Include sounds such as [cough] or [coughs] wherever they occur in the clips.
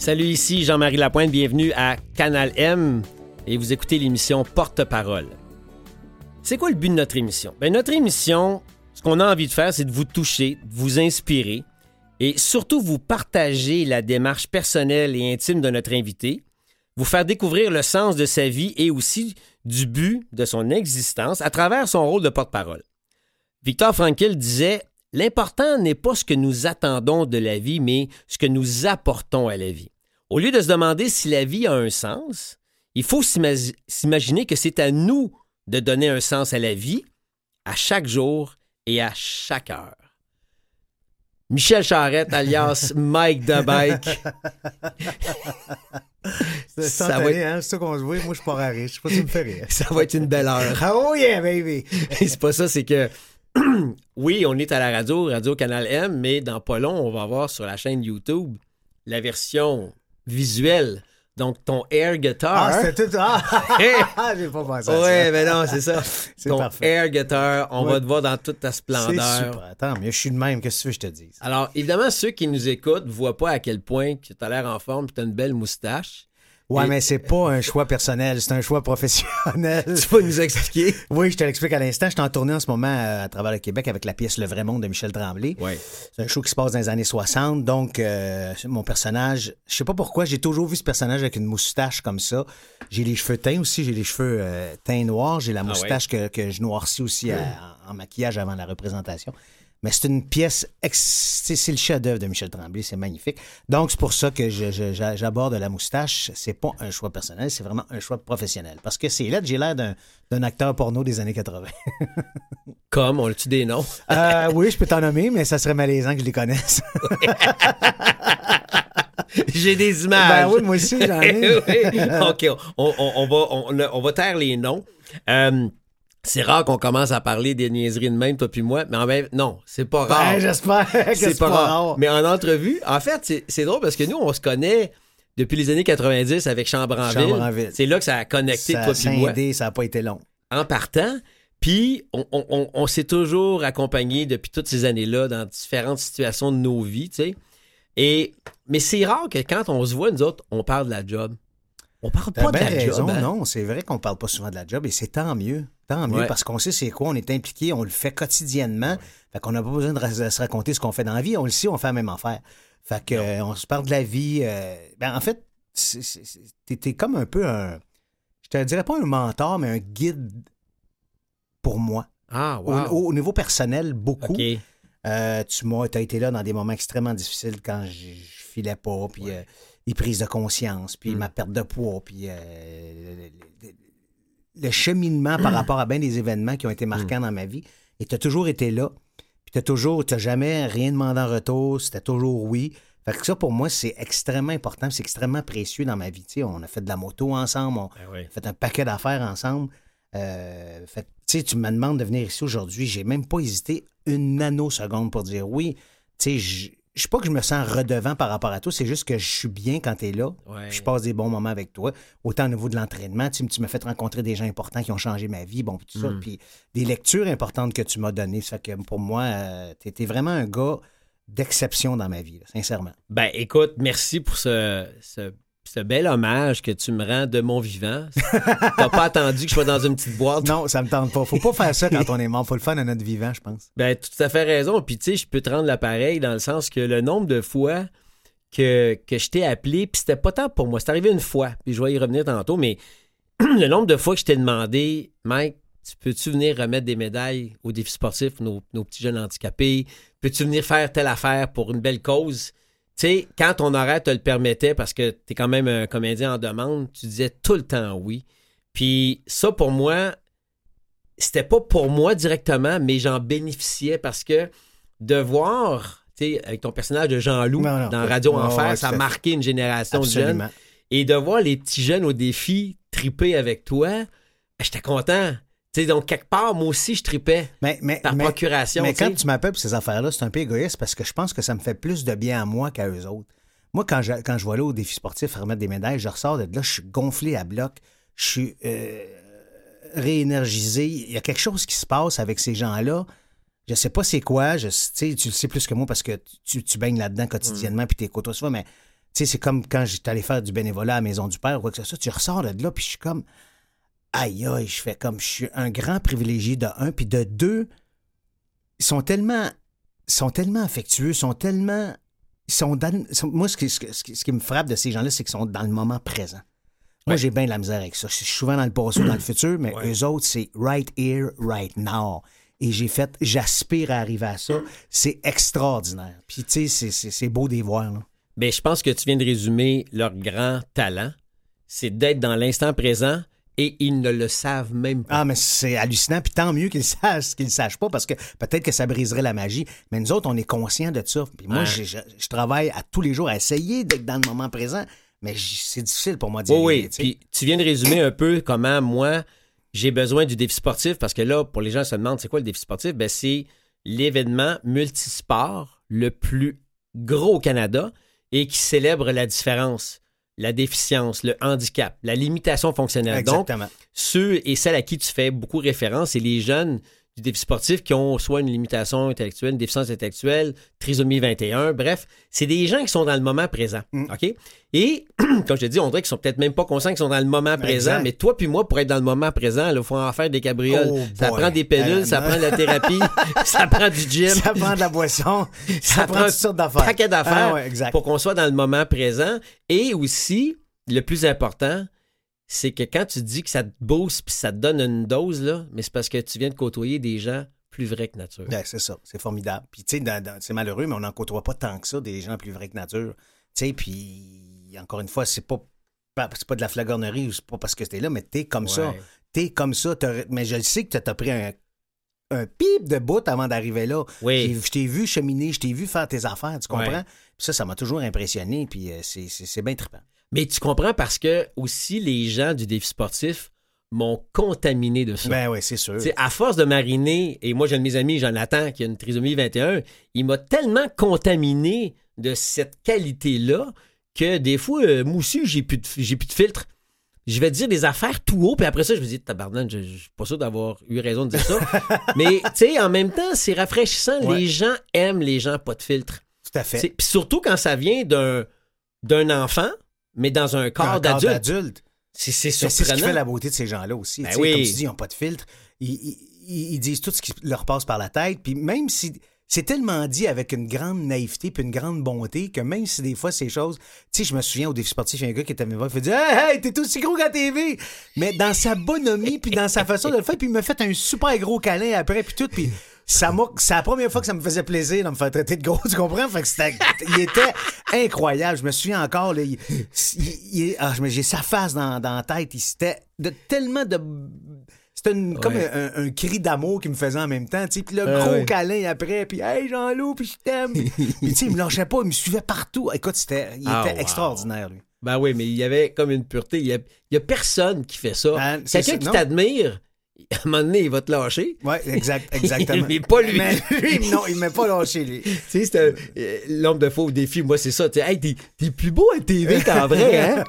Salut, ici Jean-Marie Lapointe, bienvenue à Canal M et vous écoutez l'émission Porte-parole. C'est quoi le but de notre émission? Ben, notre émission, ce qu'on a envie de faire, c'est de vous toucher, de vous inspirer et surtout vous partager la démarche personnelle et intime de notre invité, vous faire découvrir le sens de sa vie et aussi du but de son existence à travers son rôle de porte-parole. Victor Frankl disait L'important n'est pas ce que nous attendons de la vie, mais ce que nous apportons à la vie. Au lieu de se demander si la vie a un sens, il faut s'imaginer que c'est à nous de donner un sens à la vie, à chaque jour et à chaque heure. Michel Charrette, alias [laughs] Mike the Bike. [laughs] ça va être... hein, c'est ça qu'on se voit. Moi, je pars à rire. Je sais pas si tu me fais rire. [laughs] ça va être une belle heure. oh yeah, baby! c'est pas ça, c'est que [clears throat] oui, on est à la radio, Radio Canal M, mais dans pas long, on va voir sur la chaîne YouTube la version visuelle. Donc, ton air guitar. Ah, c'était tout. Ah, [laughs] [laughs] j'ai pas pensé à ça. Oui, mais non, c'est ça. [laughs] ton parfait. air guitar, on va te voir dans toute ta splendeur. C'est super. Attends, mais je suis de même. Qu'est-ce que tu veux que je te dise? Alors, évidemment, ceux qui nous écoutent ne voient pas à quel point tu as l'air en forme et tu as une belle moustache. Ouais, mais c'est pas un choix personnel, c'est un choix professionnel. [laughs] Tu peux nous expliquer? [laughs] oui, je te l'explique à l'instant. Je suis en tournée en ce moment euh, à travers le Québec avec la pièce Le vrai monde de Michel Tremblay. Ouais. C'est un show qui se passe dans les années 60. Donc, euh, mon personnage, je sais pas pourquoi, j'ai toujours vu ce personnage avec une moustache comme ça. J'ai les cheveux teints aussi, j'ai les cheveux euh, teints noirs, j'ai la ah moustache que, que, je noircis aussi en maquillage avant la représentation. Mais c'est une pièce, c'est le chef-d'œuvre de Michel Tremblay, c'est magnifique. Donc, c'est pour ça que j'aborde la moustache. C'est pas un choix personnel, c'est vraiment un choix professionnel. Parce que c'est là que j'ai l'air d'un acteur porno des années 80. [laughs] Comme, on a-tu des noms? Euh, oui, je peux t'en nommer, mais ça serait malaisant que je les connaisse. [laughs] J'ai des images. Ben oui, moi aussi, j'en ai. [laughs] OK, on, va, on, va taire les noms. Euh, c'est rare qu'on commence à parler des niaiseries de même, toi puis moi, mais en même non, c'est pas rare. Ben, j'espère [laughs] que c'est pas, rare. Mais en entrevue, en fait, c'est drôle parce que nous, on se connaît depuis les années 90 avec Chambranville. C'est là que ça a connecté, toi puis moi. ça n'a pas été long. En partant, puis on, s'est toujours accompagné depuis toutes ces années-là dans différentes situations de nos vies, tu sais. Et, mais c'est rare que quand on se voit, nous autres, on parle de la job. On parle pas de la job. Hein? Non, c'est vrai qu'on parle pas souvent de la job et c'est tant mieux. Tant mieux parce qu'on sait c'est quoi, on est impliqué, on le fait quotidiennement. Fait qu'on n'a pas besoin de se raconter ce qu'on fait dans la vie. On le sait, on fait la même affaire. Fait que, euh, on se parle de la vie. Euh, ben, en fait, t'es comme un peu un. Je te dirais pas un mentor, mais un guide pour moi. Ah, wow. au, niveau personnel, beaucoup. Euh, tu m'as as été là dans des moments extrêmement difficiles quand je, filais pas, puis les prises de conscience, puis mm. ma perte de poids, puis le cheminement par rapport à bien des événements qui ont été marquants mm. dans ma vie. Et tu as toujours été là. Puis tu toujours, tu jamais rien demandé en retour. C'était toujours oui. Fait que ça, pour moi, c'est extrêmement important. C'est extrêmement précieux dans ma vie. on a fait de la moto ensemble. On ben a fait un paquet d'affaires ensemble. Euh, fait, tu me demandes de venir ici aujourd'hui. J'ai même pas hésité une nanoseconde pour dire oui. Tu sais, je sais pas que je me sens redevant par rapport à toi, c'est juste que je suis bien quand tu es là. Je passe des bons moments avec toi. Autant au niveau de l'entraînement, tu, tu m'as fait rencontrer des gens importants qui ont changé ma vie, bon, tout ça. Hmm. Puis des lectures importantes que tu m'as données. Ça fait que pour moi, euh, tu étais vraiment un gars d'exception dans ma vie, sincèrement. Ben écoute, merci pour ce, ce ce bel hommage que tu me rends de mon vivant. T'as pas attendu que je sois dans une petite boîte? Non, ça me tente pas. Faut pas faire ça quand on est mort. Faut le faire à notre vivant, je pense. Ben, tout à fait raison. Puis, tu sais, je peux te rendre l'appareil dans le sens que le nombre de fois que, que je t'ai appelé, puis c'était pas tant pour moi. C'est arrivé une fois, puis je vais y revenir tantôt, mais [clears throat] le nombre de fois que je t'ai demandé, Mike, tu peux-tu venir remettre des médailles aux défis sportifs, nos, nos petits jeunes handicapés? Peux-tu venir faire telle affaire pour une belle cause? Tu sais, quand ton horaire te le permettait, parce que tu es quand même un comédien en demande, tu disais tout le temps oui. Puis ça, pour moi, c'était pas pour moi directement, mais j'en bénéficiais parce que de voir, tu sais, avec ton personnage de Jean-Loup dans Radio Enfer, ça a marqué une génération de jeunes. Et de voir les petits jeunes au défi triper avec toi, ben, j'étais content. Donc, quelque part, moi aussi, je tripais mais, mais, par procuration. Mais quand tu m'appelles pour ces affaires-là, c'est un peu égoïste parce que je pense que ça me fait plus de bien à moi qu'à eux autres. Moi, quand je, quand je vois là au défi sportif remettre des médailles, je ressors de là, je suis gonflé à bloc, je suis euh, réénergisé. Il y a quelque chose qui se passe avec ces gens-là. Je sais pas c'est quoi, je, tu le sais plus que moi parce que tu, tu baignes là-dedans quotidiennement mm. puis t'es côtoies souvent, mais c'est comme quand j'étais allé faire du bénévolat à la Maison du Père ou quoi que ce soit. Tu ressors de là, puis je suis comme. Aïe, aïe, je fais comme. Je suis un grand privilégié de un, puis de deux. Ils sont tellement. Ils sont tellement affectueux, sont tellement. Ils sont dans, moi, ce qui, ce, qui, ce qui me frappe de ces gens-là, c'est qu'ils sont dans le moment présent. Moi, j'ai bien de la misère avec ça. Je suis souvent dans le passé ou dans le futur, mais eux autres, c'est right here, right now. Et j'ai fait, j'aspire à arriver à ça. C'est extraordinaire. Puis, tu sais, c'est beau d'y voir. Là. Bien, je pense que tu viens de résumer leur grand talent. C'est d'être dans l'instant présent et ils ne le savent même pas. Ah, mais c'est hallucinant. Puis tant mieux qu'ils [laughs] sachent qu'ils ne sachent pas parce que peut-être que ça briserait la magie. Mais nous autres, on est conscients de ça. Puis moi, je, je, travaille à tous les jours à essayer d'être dans le moment présent. Mais c'est difficile pour moi de dire. Oui, oui. Puis tu viens de résumer un peu comment moi, j'ai besoin du défi sportif parce que là, pour les gens qui se demandent c'est quoi le défi sportif, ben c'est l'événement multisport le plus gros au Canada et qui célèbre la différence, la déficience, le handicap, la limitation fonctionnelle. Exactement. Donc, ceux et celles à qui tu fais beaucoup référence, c'est les jeunes du défi sportif qui ont soit une limitation intellectuelle, une déficience intellectuelle, trisomie 21, bref, c'est des gens qui sont dans le moment présent. Mm. OK? Et, [clears throat] comme je te dis, on dirait qu'ils sont peut-être même pas conscients qu'ils sont dans le moment présent, mais toi puis moi, pour être dans le moment présent, il faut en faire des cabrioles. Oh ça prend des pilules, ça prend de la thérapie, [laughs] ça prend du gym. Ça prend de la boisson, [laughs] ça, prend toutes sortes d'affaires. paquet d'affaires ah pour qu'on soit dans le moment présent. Et aussi, le plus important, c'est que quand tu dis que ça te booste puis ça te donne une dose, là, mais c'est parce que tu viens de côtoyer des gens plus vrais que nature. Ben, c'est ça, c'est formidable. Puis, tu sais, c'est malheureux, mais on n'en côtoie pas tant que ça, des gens plus vrais que nature. Tu sais, puis, encore une fois, c'est pas, c'est pas de la flagornerie ou c'est pas parce que t'es là, mais t'es comme ça. T'es comme ça. Mais je sais que t'as pris un, un pipe de bout avant d'arriver là. Oui. Je t'ai vu cheminer, je t'ai vu faire tes affaires, tu comprends? Ça, ça m'a toujours impressionné, puis euh, c'est bien trippant. Mais tu comprends parce que aussi les gens du défi sportif m'ont contaminé de ça. Ben oui, c'est sûr. à force de mariner, et moi j'ai un de mes amis, Jonathan, qui a une trisomie 21, il m'a tellement contaminé de cette qualité-là que des fois, euh, moi aussi, j'ai plus, de, plus de filtre. Je vais dire des affaires tout haut, puis après ça, je me dis, tabarnak, je, je suis pas sûr d'avoir eu raison de dire ça. [laughs] Mais, tu sais, en même temps, c'est rafraîchissant. Les gens aiment les gens pas de filtre. Tout à fait. Puis surtout quand ça vient d'un, d'un enfant, mais dans un corps d'adulte. C'est surprenant. C'est ce qui fait la beauté de ces gens-là aussi. Ben Comme tu dis, ils n'ont pas de filtre. Ils, disent tout ce qui leur passe par la tête. Puis même si c'est tellement dit avec une grande naïveté puis une grande bonté que même si des fois ces choses, tu sais, je me souviens au défi sportif, il y a un gars qui était à mes il fait dire Hey, hey t'es aussi gros qu'à TV! Mais dans sa bonhomie puis dans sa façon de le faire, puis il m'a fait un super gros câlin après, puis tout, puis ça c'est la première fois que ça me faisait plaisir de me faire traiter de gros, [laughs] tu comprends? Fait que c'était, il était incroyable. Je me souviens encore, là, il, ah, j'ai sa face dans, dans la tête. Il c'était de tellement de c'était comme un, cri d'amour qu'il me faisait en même temps. Puis le gros câlin après, puis Hey Jean-Loup, puis je t'aime. puis [laughs] il me lâchait pas, il me suivait partout. Écoute, c'était, il ah, était extraordinaire, lui. Ben oui, mais il y avait comme une pureté. Il y a, personne qui fait ça. Ben, Quelqu'un qui t'admire, [laughs] à un moment donné, il va te lâcher. Oui, exact, [laughs] exactement. mais pas lui. Mais lui, non, il ne m'a pas lâché, lui. [laughs] tu sais, c'est euh, l'homme de faux défi. Moi, c'est ça. Tu hey, t'es, plus beau à TV qu'en vrai, hein?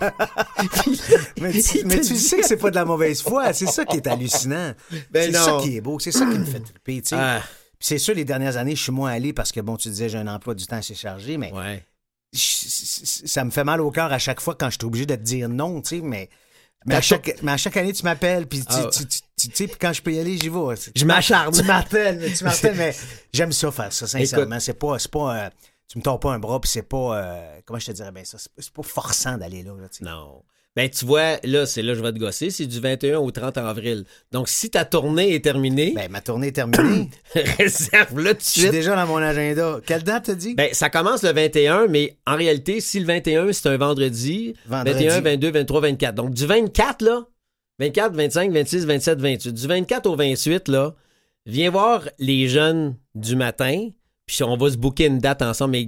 mais, tu, mais tu sais que c'est pas de la mauvaise foi. C'est ça qui est hallucinant. Ben c'est ça qui est beau. C'est ça qui me fait triper, tu sais. Ah. c'est sûr, les dernières années, je suis moins allé parce que, bon, tu disais, j'ai un emploi du temps assez chargé, mais ouais. ça me fait mal au cœur à chaque fois quand je suis obligé de te dire non, tu sais, mais mais à, chaque, mais à chaque année, tu m'appelles, puis tu, ah. tu, tu, sais, puis quand je peux y aller, j'y vais. Je m'acharne. Tu m'appelles, mais tu m'appelles, mais j'aime ça faire ça, sincèrement. C'est pas, c'est pas, euh, tu me tords pas un bras, puis c'est pas, euh, comment je te dirais bien ça, c'est pas forçant d'aller là, là Non. Ben, tu vois, là, c'est là que je vais te gosser, c'est du 21 au 30 avril. Donc, si ta tournée est terminée. Ben, ma tournée est terminée. [coughs] Réserve-le tout de suite. Je suis déjà dans mon agenda. Quelle date t'as dit? Ben, ça commence le 21, mais en réalité, si le 21, c'est un vendredi, vendredi, 21, 22, 23, 24. Donc, du 24, là, 24, 25, 26, 27, 28. Du 24 au 28, là, viens voir les jeunes du matin puis on va se booker une date ensemble. Mais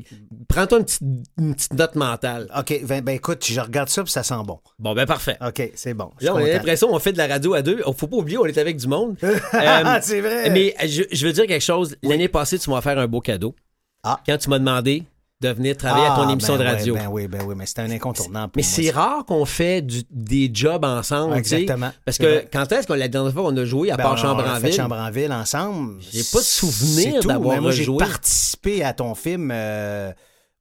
prends-toi une petite, note mentale. OK, ben, ben, écoute, je regarde ça, puis ça sent bon. Bon, ben parfait. OK, c'est bon. Là, on a l'impression qu'on fait de la radio à deux. Il faut pas oublier, on est avec du monde. [laughs] Euh, c'est vrai. Mais je, veux dire quelque chose. L'année passée, tu m'as offert un beau cadeau. Ah. Quand tu m'as demandé de venir travailler à ton ah, émission ben de radio. ben oui, ben oui, mais c'était un incontournable. mais c'est rare qu'on fait des jobs ensemble. Exactement. Parce que quand est-ce qu'on la dernière fois qu'on a joué à ben, part Chambranville? On a Chambranville ensemble. J'ai pas de souvenir d'avoir joué. Moi, j'ai participé à ton film euh,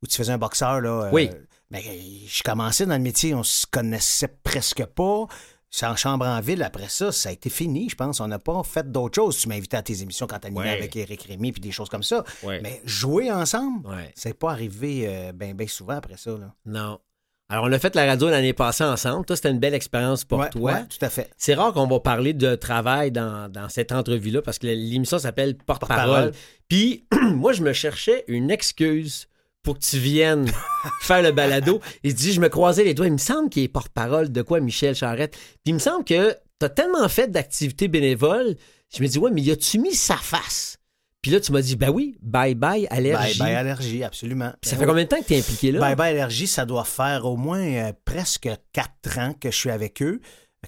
où tu faisais un boxeur là. Euh, oui. Mais je commençais dans le métier, on se connaissait presque pas. C'est en chambre en ville, après ça, ça a été fini, je pense. On n'a pas fait d'autres choses. Tu m'as invité à tes émissions quand tu ouais. avec Eric Rémy puis des choses comme ça. Mais jouer ensemble, c'est pas arrivé bien ben souvent après ça. Là. Non. Alors, on a fait la radio l'année passée ensemble. Toi, c'était une belle expérience pour toi. Oui, tout à fait. C'est rare qu'on va parler de travail dans, cette entrevue-là parce que l'émission s'appelle Porte-parole. Puis, [clears throat] moi, je me cherchais une excuse pour que tu viennes [laughs] faire le balado. Il dit, je me croisais les doigts. Il me semble qu'il est porte-parole de quoi, Michel Charrette. Puis il me semble que tu as tellement fait d'activités bénévoles. Je me dis, ouais, mais y a-tu mis sa face? Puis là, tu m'as dit, ben oui, bye bye allergie. Bye bye allergie, absolument. ça fait combien de temps que tu es impliqué là? Bye bye allergie, ça doit faire au moins euh, presque quatre ans que je suis avec eux.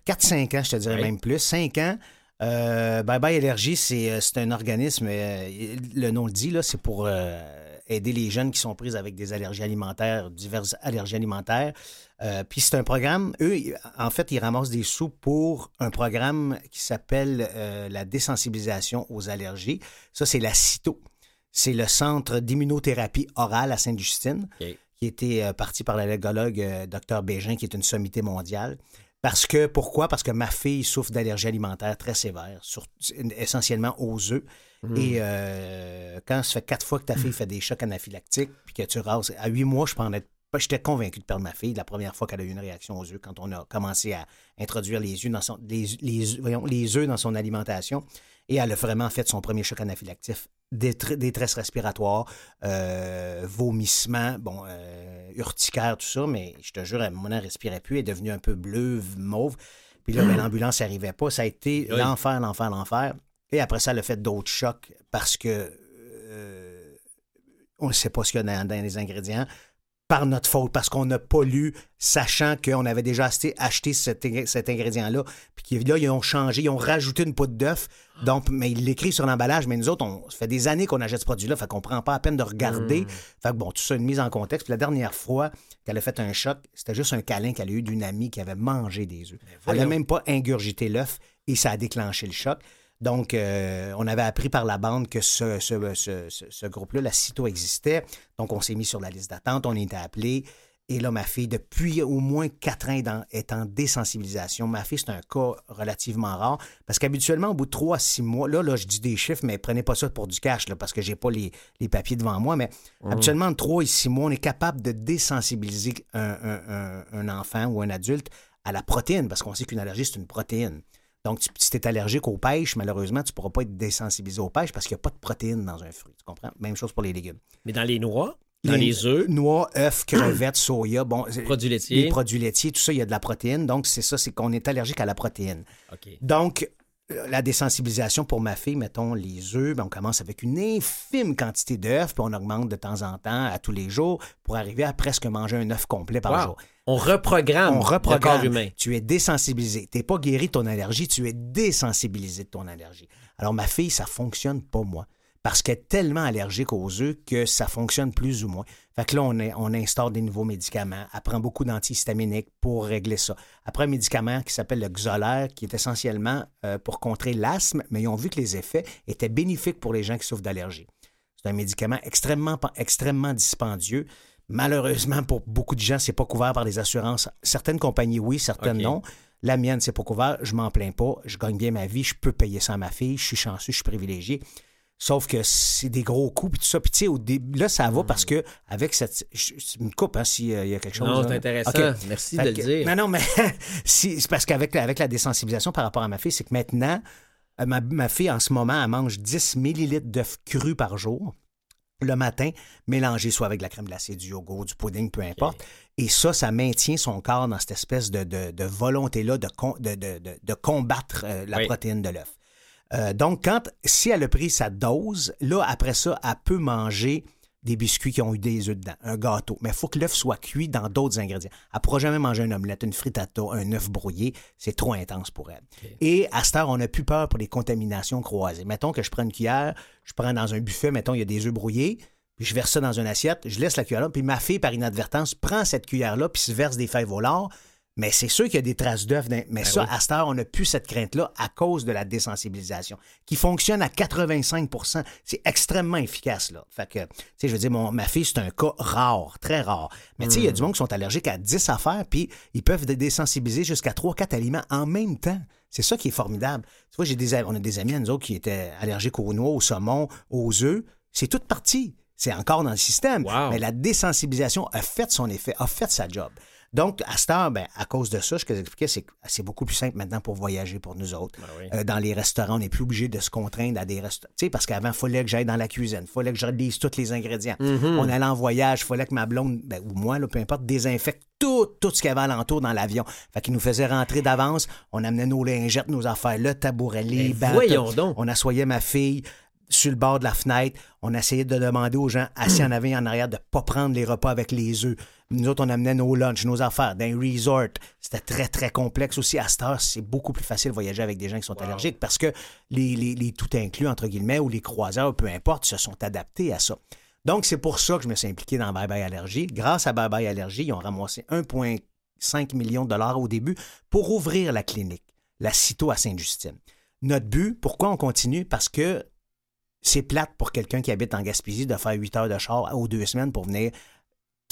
Quatre, cinq ans, je te dirais même plus. Cinq ans. Euh, bye bye allergie, c'est, euh, c'est un organisme, le nom le dit, là, c'est pour aider les jeunes qui sont pris avec des allergies alimentaires, diverses allergies alimentaires. Euh, puis c'est un programme, eux, en fait, ils ramassent des sous pour un programme qui s'appelle euh, la désensibilisation aux allergies. Ça, c'est la CITO. C'est le centre d'immunothérapie orale à Sainte-Justine, qui était euh, parti par l'allergologue Dr Bégin, qui est une sommité mondiale. Parce que, pourquoi? Parce que ma fille souffre d'allergies alimentaires très sévères, essentiellement aux œufs. Hmm. Et euh, quand ça fait quatre fois que ta fille fait des chocs anaphylactiques, puis que tu rases, à huit mois, je être J'étais convaincu de perdre ma fille la première fois qu'elle a eu une réaction aux œufs, quand on a commencé à introduire les œufs dans son, les, les œufs dans son alimentation. Et elle a vraiment fait son premier choc anaphylactique. Détresse respiratoire, euh, vomissement, bon, euh, urticaire, tout ça, mais je te jure, mon air respirait plus, elle est devenue un peu bleu, mauve. Puis là, ben, l'ambulance n'arrivait pas. Ça a été l'enfer, l'enfer, l'enfer. Et après ça, elle a fait d'autres chocs parce que euh, on ne sait pas ce qu'il y a dans, les ingrédients par notre faute, parce qu'on n'a pas lu, sachant qu'on avait déjà acheté, cet, ingrédient-là. Puis là, ils ont changé, ils ont rajouté une poudre d'œuf. Donc, mais ils l'écrivent sur l'emballage, mais nous autres, on, ça fait des années qu'on achète ce produit-là, fait qu'on prend pas la peine de regarder. Mm. Fait que bon, tout ça, une mise en contexte. Puis la dernière fois qu'elle a fait un choc, c'était juste un câlin qu'elle a eu d'une amie qui avait mangé des œufs. Elle n'a même pas ingurgité l'œuf et ça a déclenché le choc. Donc, euh, on avait appris par la bande que ce, ce, groupe-là, la CITO, existait. Donc, on s'est mis sur la liste d'attente, on était appelé. Et là, ma fille, depuis au moins quatre ans, est en désensibilisation. Ma fille, c'est un cas relativement rare parce qu'habituellement, au bout de trois à six mois, là, là, je dis des chiffres, mais prenez pas ça pour du cash là, parce que j'ai pas les, papiers devant moi. Mais mmh. habituellement, entre trois et six mois, on est capable de désensibiliser un enfant ou un adulte à la protéine parce qu'on sait qu'une allergie, c'est une protéine. Donc, si tu es allergique aux pêches, malheureusement, tu ne pourras pas être désensibilisé aux pêches parce qu'il n'y a pas de protéines dans un fruit. Tu comprends? Même chose pour les légumes. Mais dans les noix? Dans les, œufs? Noix, œufs, [clears throat] crevettes, soya, bon. Produits laitiers. Les produits laitiers, tout ça, il y a de la protéine. Donc, c'est ça, c'est qu'on est allergique à la protéine. Donc, euh, la désensibilisation pour ma fille, mettons les œufs, ben, on commence avec une infime quantité d'œufs, puis on augmente de temps en temps à tous les jours pour arriver à presque manger un œuf complet par jour. On reprogramme, on reprogramme le corps humain. Tu es désensibilisé. Tu n'es pas guéri de ton allergie, tu es désensibilisé de ton allergie. Alors, ma fille, ça fonctionne pas, moi. Parce qu'elle est tellement allergique aux œufs que ça fonctionne plus ou moins. Fait que là, on, on instaure des nouveaux médicaments. Elle prend beaucoup d'antihistaminiques pour régler ça. Après, un médicament qui s'appelle le Xolair, qui est essentiellement euh, pour contrer l'asthme, mais ils ont vu que les effets étaient bénéfiques pour les gens qui souffrent d'allergie. C'est un médicament extrêmement, extrêmement dispendieux. Malheureusement, pour beaucoup de gens, c'est pas couvert par les assurances. Certaines compagnies, oui, certaines non. La mienne, c'est pas couvert. Je m'en plains pas. Je gagne bien ma vie. Je peux payer ça à ma fille. Je suis chanceux. Je suis privilégié. Sauf que c'est des gros coups, puis tout ça. Puis, tu sais, au début, là, ça va hmm. parce que, avec cette. une coupe, hein, s'il y a quelque chose. Non, c'est intéressant. Merci de le dire. Non, non, mais [laughs] c'est parce qu'avec avec la désensibilisation par rapport à ma fille, c'est que maintenant, euh, ma, ma, fille, en ce moment, elle mange 10 millilitres d'œufs crus par jour le matin, mélangé soit avec de la crème glacée, du yogourt, du pudding, peu importe. Et ça, ça maintient son corps dans cette espèce de, volonté-là de, de, combattre euh, la protéine de l'œuf. Euh, donc, quand, si elle a pris sa dose, là, après ça, elle peut manger des biscuits qui ont eu des œufs dedans, un gâteau. Mais il faut que l'œuf soit cuit dans d'autres ingrédients. Elle ne pourra jamais manger une omelette, une frittata, un œuf brouillé. C'est trop intense pour elle. Et à cette heure, on n'a plus peur pour les contaminations croisées. Mettons que je prends une cuillère, je prends dans un buffet, mettons, il y a des œufs brouillés, puis je verse ça dans une assiette, je laisse la cuillère là, puis ma fille, par inadvertance, prend cette cuillère-là, puis se verse des fèves au lard. Mais c'est sûr qu'il y a des traces d'œufs. Mais ben ça, à cette heure, on n'a plus cette crainte-là à cause de la désensibilisation, qui fonctionne à 85% C'est extrêmement efficace, là. Fait que, tu sais, je veux dire, mon, ma fille, c'est un cas rare, très rare. Mais tu sais, il y a du hmm. monde qui sont allergiques à 10 affaires, puis ils peuvent désensibiliser jusqu'à 3-4 aliments en même temps. C'est ça qui est formidable. Tu vois, j'ai des, on a des amis à nous autres qui étaient allergiques aux noix, au saumon, aux œufs. C'est toute partie. C'est encore dans le système. Mais la désensibilisation a fait son effet, a fait sa job. Donc, à ce temps, ben, à cause de ça, ce que j'expliquais, c'est que c'est beaucoup plus simple maintenant pour voyager pour nous autres. Ben euh, dans les restaurants, on n'est plus obligé de se contraindre à des restaurants. Tu sais, parce qu'avant, il fallait que j'aille dans la cuisine, il fallait que je relise tous les ingrédients. Mm-hmm. On allait en voyage, il fallait que ma blonde, ben, ou moi, peu importe, désinfecte tout, tout ce qu'il y avait alentour dans l'avion. Fait qu'il nous faisait rentrer d'avance. On amenait nos lingettes, nos affaires, le tabouret, les ben, Voyons donc. On assoyait ma fille sur le bord de la fenêtre. On essayait de demander aux gens assis en avant et en arrière de ne pas prendre les repas avec les œufs. Nous autres, on amenait nos lunchs, nos affaires dans les resorts. C'était très, très complexe aussi. À cette heure, c'est beaucoup plus facile de voyager avec des gens qui sont allergiques parce que les, les, tout inclus, entre guillemets, ou les croiseurs, peu importe, se sont adaptés à ça. Donc, c'est pour ça que je me suis impliqué dans Bye Bye Allergie. Grâce à Bye Bye Allergie, ils ont ramassé 1,5 million de dollars au début pour ouvrir la clinique, la CITO à Sainte-Justine. Notre but, pourquoi on continue? Parce que c'est plate pour quelqu'un qui habite en Gaspésie de faire 8 heures de char ou deux semaines pour venir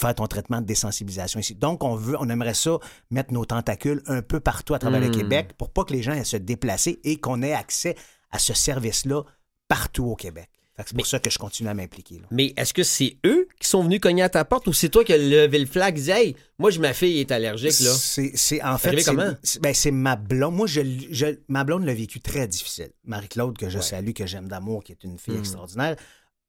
faire ton traitement de désensibilisation ici. Donc, on veut, on aimerait ça mettre nos tentacules un peu partout à travers le hmm. Québec pour pas que les gens aient se déplacer et qu'on ait accès à ce service-là partout au Québec. C'est pour ça que je continue à m'impliquer. Mais est-ce que c'est eux qui sont venus cogner à ta porte ou c'est toi qui as levé le flag et Hey, moi, je, ma fille est allergique, là? C'est en fait. Ben, c'est ma blonde. Moi, je, ma blonde l'a vécu très difficile. Marie-Claude, que je salue, que j'aime d'amour, qui est une fille hmm. extraordinaire,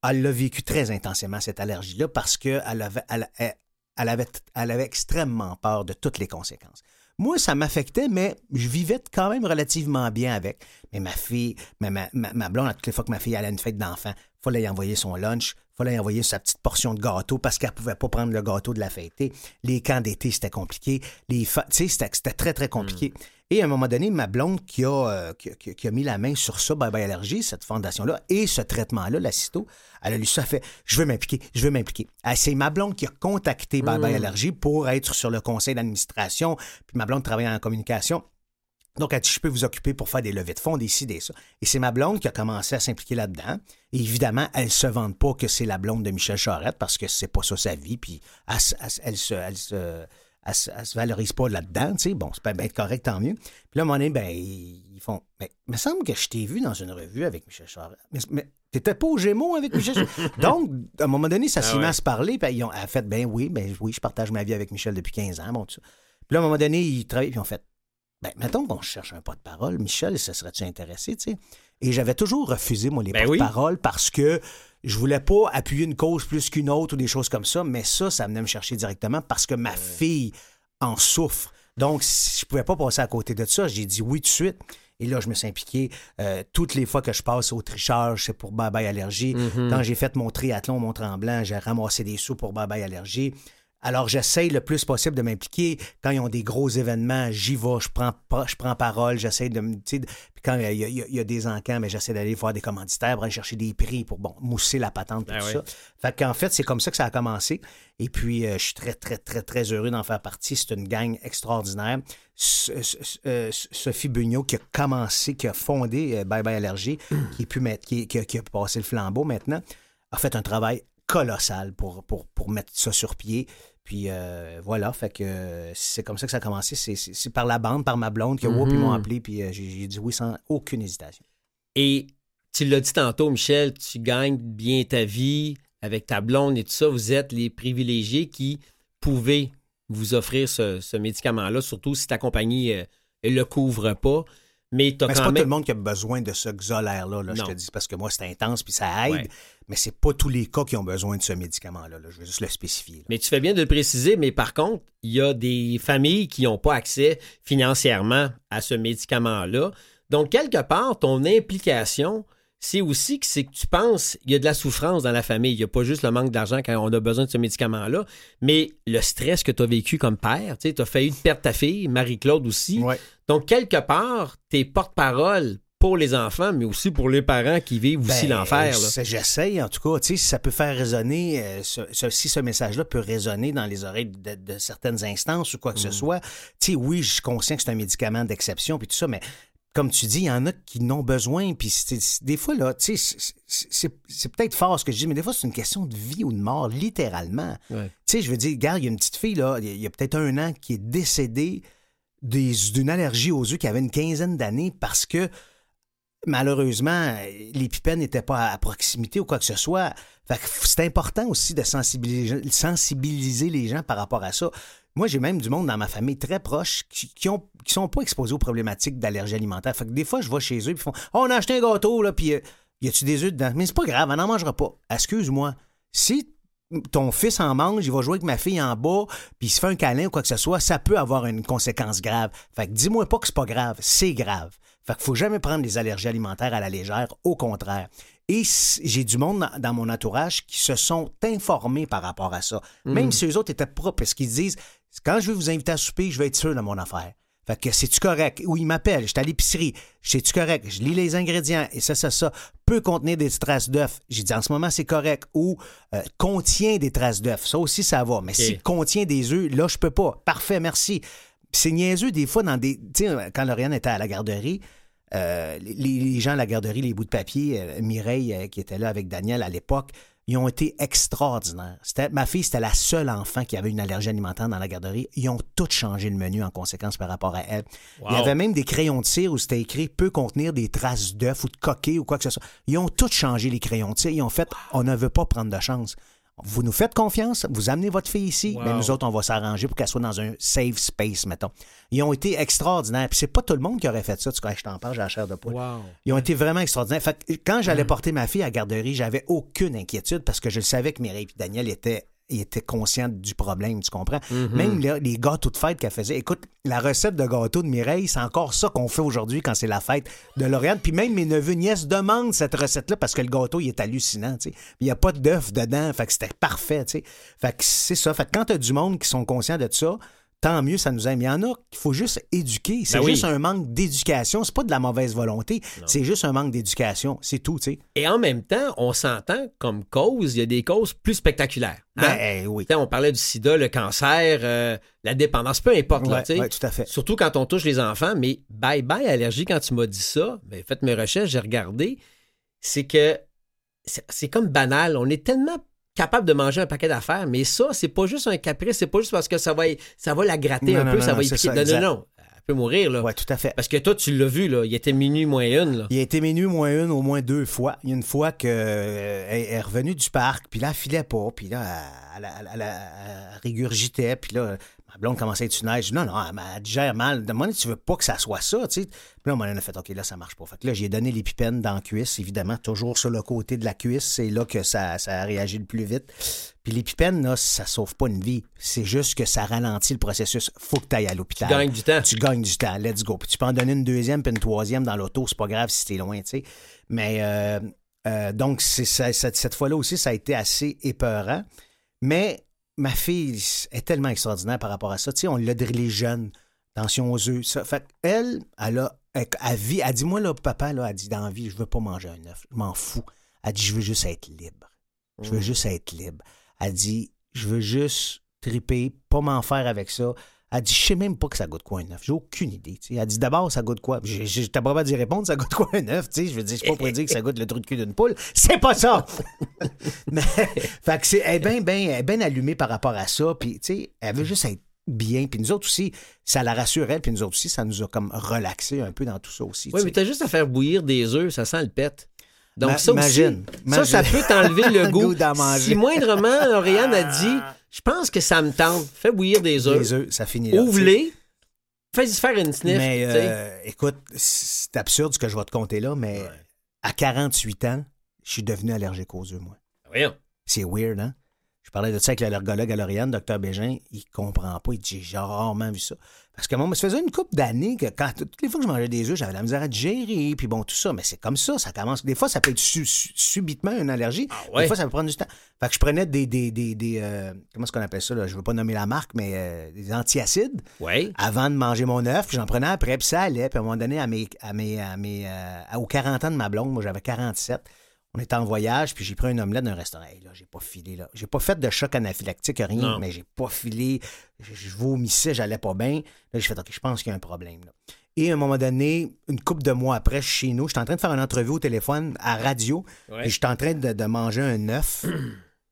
elle l'a vécu très intensément, cette allergie-là, parce qu'elle avait, elle, avait, elle avait extrêmement peur de toutes les conséquences. Moi, ça m'affectait, mais je vivais quand même relativement bien avec. Mais ma fille, ma, ma, ma blonde, à toutes les fois que ma fille allait à une fête d'enfant, il fallait y envoyer son lunch, il fallait y envoyer sa petite portion de gâteau parce qu'elle ne pouvait pas prendre le gâteau de la fête. Les camps d'été, c'était compliqué. Les c'était très, très compliqué. Hmm. Et à un moment donné, ma blonde qui a, euh, qui, a mis la main sur ça, Bye Bye Allergie, cette fondation-là, et ce traitement-là, l'acito, elle a lu ça, elle fait Je veux m'impliquer, je veux m'impliquer. Ah, c'est ma blonde qui a contacté Bye Bye hmm. Allergie pour être sur le conseil d'administration. Puis ma blonde travaille en communication. Donc, elle dit, je peux vous occuper pour faire des levées de fonds, décider ça. Et c'est ma blonde qui a commencé à s'impliquer là-dedans. Et évidemment, elle se vante pas que c'est la blonde de Michel Charette parce que c'est pas ça sa vie. Puis elle, elle se, elle se elle, se valorise pas là-dedans, tu sais. Bon, c'est pas bien correct, tant mieux. Puis là, à un moment donné, ben, ils font. Mais il me semble que je t'ai vu dans une revue avec Michel Charette. Mais, mais t'étais pas au Gémeaux avec Michel Charette? [laughs] Donc, à un moment donné, ça ah s'est mis à se parler. Puis ils ont fait, ben oui, ben oui, je partage ma vie avec Michel depuis 15 ans. Bon, tout ça. Puis là, à un moment donné, ils travaillent, puis ils ont fait. Ben, mettons qu'on cherche un pas de parole. Michel, ça serait-tu intéressé, tu sais? Et j'avais toujours refusé, moi, les ben de parole parce que je voulais pas appuyer une cause plus qu'une autre ou des choses comme ça. Mais ça, ça venait me chercher directement parce que ma fille en souffre. Donc, si je pouvais pas passer à côté de ça, j'ai dit oui tout de suite. Et là, je me suis impliqué euh, toutes les fois que je passe au trichage, c'est pour Bye Bye Allergie. Mm-hmm. Quand j'ai fait mon triathlon Mont-Tremblant, j'ai ramassé des sous pour Bye Bye Allergie. Alors, j'essaye le plus possible de m'impliquer. Quand ils ont des gros événements, j'y vais, je prends, je prends parole, j'essaie de me. Puis quand il y, a, des encans, mais j'essaie d'aller voir des commanditaires pour aller chercher des prix pour bon, mousser la patente et ben tout ça. Fait qu'en fait, c'est comme ça que ça a commencé. Et puis, euh, je suis très, très, très, très heureux d'en faire partie. C'est une gang extraordinaire. Euh, Sophie Bugnot qui a commencé, qui a fondé euh, Bye Bye Allergie, qui, est plus, qui, qui, qui a passé le flambeau maintenant, a fait un travail colossal pour, pour, pour mettre ça sur pied. Puis euh, voilà, fait que c'est comme ça que ça a commencé. C'est par la bande, par ma blonde, qui a mm m'ont appelé, puis euh, j'ai dit oui sans aucune hésitation. Et tu l'as dit tantôt, Michel, tu gagnes bien ta vie avec ta blonde et tout ça. Vous êtes les privilégiés qui pouvaient vous offrir ce, médicament-là, surtout si ta compagnie ne euh, le couvre pas. Mais, c'est pas tout le monde qui a besoin de ce xolaire-là, là, je te dis, parce que moi, c'est intense, puis ça aide, mais c'est pas tous les cas qui ont besoin de ce médicament-là. Je veux juste le spécifier. Mais tu fais bien de le préciser, mais par contre, il y a des familles qui n'ont pas accès financièrement à ce médicament-là. Donc, quelque part, ton implication, c'est aussi que c'est que tu penses il y a de la souffrance dans la famille. Il n'y a pas juste le manque d'argent quand on a besoin de ce médicament-là, mais le stress que tu as vécu comme père. Tu as failli perdre ta fille, Marie-Claude aussi. Donc, quelque part, tes porte-parole pour les enfants, mais aussi pour les parents qui vivent aussi Ben, l'enfer. J'essaye, en tout cas. Tu sais, si ça peut faire résonner, euh, ce- ce- si ce message-là peut résonner dans les oreilles de, de certaines instances ou quoi que Mm. ce soit, tu sais, oui, je suis conscient que c'est un médicament d'exception puis tout ça, mais comme tu dis, il y en a qui n'ont besoin. Puis des fois, là, tu sais, c'est- peut-être fort ce que je dis, mais des fois, c'est une question de vie ou de mort, littéralement. Ouais. Tu sais, je veux dire, regarde, il y a une petite fille, là, il y a- peut-être un an, qui est décédée d'une allergie aux œufs qui avait une quinzaine d'années parce que malheureusement, l'épipène n'était pas à proximité ou quoi que ce soit. Fait que c'est important aussi de sensibiliser, sensibiliser les gens par rapport à ça. Moi, j'ai même du monde dans ma famille très proche qui, qui ont, qui sont pas exposés aux problématiques d'allergie alimentaire. Fait que des fois, je vais chez eux et ils font oh, On a acheté un gâteau, là, puis euh, y a-tu des œufs dedans? Mais c'est pas grave, on n'en mangera pas. Excuse-moi. Si ton fils en mange, il va jouer avec ma fille en bas, puis il se fait un câlin ou quoi que ce soit, ça peut avoir une conséquence grave. Fait que dis-moi pas que c'est pas grave, c'est grave. Fait qu'il faut jamais prendre les allergies alimentaires à la légère, au contraire. Et j'ai du monde dans, dans mon entourage qui se sont informés par rapport à ça. Même si eux autres étaient propres, parce qu'ils disent quand je vais vous inviter à souper, je vais être sûr de mon affaire. Fait que c'est-tu correct? Ou ils m'appellent, je suis à l'épicerie, c'est-tu correct? Je lis les ingrédients et ça, ça, ça peut contenir des traces d'œufs. J'ai dit en ce moment c'est correct. Ou euh, contient des traces d'œufs. Ça aussi, ça va. Mais s'il contient des œufs, là, je peux pas. Parfait, merci. C'est niaiseux des fois dans des. Tu sais, quand Lauriane était à la garderie, euh, les, les gens à la garderie, les bouts de papier, euh, Mireille, qui était là avec Daniel à l'époque, ils ont été extraordinaires. Ma fille, c'était la seule enfant qui avait une allergie alimentaire dans la garderie. Ils ont tous changé le menu en conséquence par rapport à elle. Il y avait même des crayons de cire où c'était écrit peut contenir des traces d'œufs ou de coquets ou quoi que ce soit. Ils ont tous changé les crayons de cire. Ils ont fait on ne veut pas prendre de chance. Vous nous faites confiance, vous amenez votre fille ici, Wow. mais nous autres, on va s'arranger pour qu'elle soit dans un safe space, mettons. Ils ont été extraordinaires. Puis c'est pas tout le monde qui aurait fait ça. Tu vois, je t'en parle, j'ai la chair de poule. Wow. Ils ont été vraiment extraordinaires. Fait que quand j'allais porter ma fille à la garderie, j'avais aucune inquiétude parce que je savais que Mireille et Daniel étaient, étaient conscients du problème, tu comprends? Même là, les gâteaux de fête qu'elle faisait. Écoute, la recette de gâteau de Mireille, c'est encore ça qu'on fait aujourd'hui quand c'est la fête de Lauriane. Puis même mes neveux nièces demandent cette recette-là parce que le gâteau, il est hallucinant, tu sais. Il n'y a pas d'œuf dedans. Fait que c'était parfait, tu sais. Fait que c'est ça. Fait que quand t'as du monde qui sont conscients de ça, tant mieux, ça nous aime. Il y en a qu'il faut juste éduquer. C'est Ben oui. juste un manque d'éducation. C'est pas de la mauvaise volonté. C'est juste un manque d'éducation. C'est tout, tu sais. Et en même temps, on s'entend comme cause, il y a des causes plus spectaculaires. hein? Ben oui. Tu sais, on parlait du sida, le cancer, euh, la dépendance, peu importe. là, Ouais, ouais, tout à fait. Surtout quand on touche les enfants. Mais bye bye allergie, quand tu m'as dit ça, ben, faites mes recherches, j'ai regardé. C'est que c'est comme banal. On est tellement capable de manger un paquet d'affaires, mais ça, c'est pas juste un caprice, c'est pas juste parce que ça va, ça va la gratter Non, un non, peu, non, ça va y piquer. ça, Non, exact. non, non. Elle peut mourir, là. Ouais, tout à fait. Parce que toi, tu l'as vu, là. Il était minuit moins une, là. Il a été minuit moins une au moins deux fois. Il y a une fois qu'elle est revenue du parc, puis là, elle filait pas, puis là, elle, elle- elle- elle- elle régurgitait, puis là, ma blonde commençait à être une neige. Non, non, elle, elle digère mal. Demande tu veux pas que ça soit ça, tu sais. Puis là, on a fait, OK, là, ça marche pas. Fait que là, j'ai donné l'épipène dans la cuisse, évidemment, toujours sur le côté de la cuisse. C'est là que ça, ça a réagi le plus vite. Puis l'épipène, là, ça sauve pas une vie. C'est juste que ça ralentit le processus. Faut que tu ailles à l'hôpital. Tu gagnes du temps. Tu gagnes du temps. Let's go. Puis tu peux en donner une deuxième puis une troisième dans l'auto. C'est pas grave si t'es loin, tu sais. Mais euh, euh, donc, c'est, ça- cette, cette fois-là aussi, ça a été assez épeurant. Mais ma fille est tellement extraordinaire par rapport à ça. Tu sais, on l'a drillé jeune. Attention aux œufs. Ça. Fait qu'elle, elle a, elle, elle vit, elle dit, moi, là, papa, là, elle dit, dans la vie, je veux pas manger un œuf. Je m'en fous. Elle dit, je veux juste être libre. Je veux juste être libre. Elle dit, je veux juste triper, pas m'en faire avec ça. Elle dit, je sais même pas que ça goûte quoi un œuf. J'ai aucune idée. tu sais. Elle dit, d'abord, ça goûte quoi? T'as pas d'y répondre, ça goûte quoi un œuf? Je veux dire, c'est pas pour dire que ça goûte le trou de cul d'une poule. C'est pas ça! [laughs] Mais, fait que c'est, elle est bien, bien allumée par rapport à ça. Puis, tu sais, elle veut juste être bien. Puis nous autres aussi, ça la rassure, elle. Puis nous autres aussi, ça nous a comme relaxé un peu dans tout ça aussi. Oui, tu mais t'as juste à faire bouillir des œufs, ça sent le pet. Donc Ma- ça aussi, imagine, ça, ça imagine. peut t'enlever le [laughs] goût. goût manger. Si moindrement, Lauriane a dit, je pense que ça me tente, fais bouillir des œufs, Les œufs, ça finit là. ouvre-les, fais-y faire une sniff. Mais euh, écoute, c'est absurde ce que je vais te compter là, mais à 48 ans, je suis devenu allergique aux œufs, moi. Voyons. C'est weird, hein? Je parlais de ça avec l'allergologue à Lauriane, docteur Bégin. Il comprend pas. Il dit J'ai rarement vu ça. Parce que moi, ça faisait une couple d'années que quand toutes les fois que je mangeais des œufs, j'avais la misère à digérer, puis bon, tout ça. Mais c'est comme ça, ça commence. Des fois, ça peut être subitement une allergie. Ah des fois, ça peut prendre du temps. Fait que je prenais des. des, des, des euh, comment est-ce qu'on appelle ça? Là? Je veux pas nommer la marque, mais euh, des antiacides. Avant de manger mon œuf, j'en prenais après, puis ça allait. Puis à un moment donné, à mes, à mes, à mes, euh, aux 40 ans de ma blonde, moi j'avais 47 on était en voyage, puis j'ai pris un omelette d'un restaurant. là, j'ai pas filé, là. J'ai pas fait de choc anaphylactique, rien, mais j'ai pas filé. Je, vomissais, j'allais pas bien. Là, j'ai fait, OK, je pense qu'il y a un problème, Et à un moment donné, une couple de mois après, chez nous, j'étais en train de faire une entrevue au téléphone à radio, et j'étais en train de, manger un œuf. [clears throat]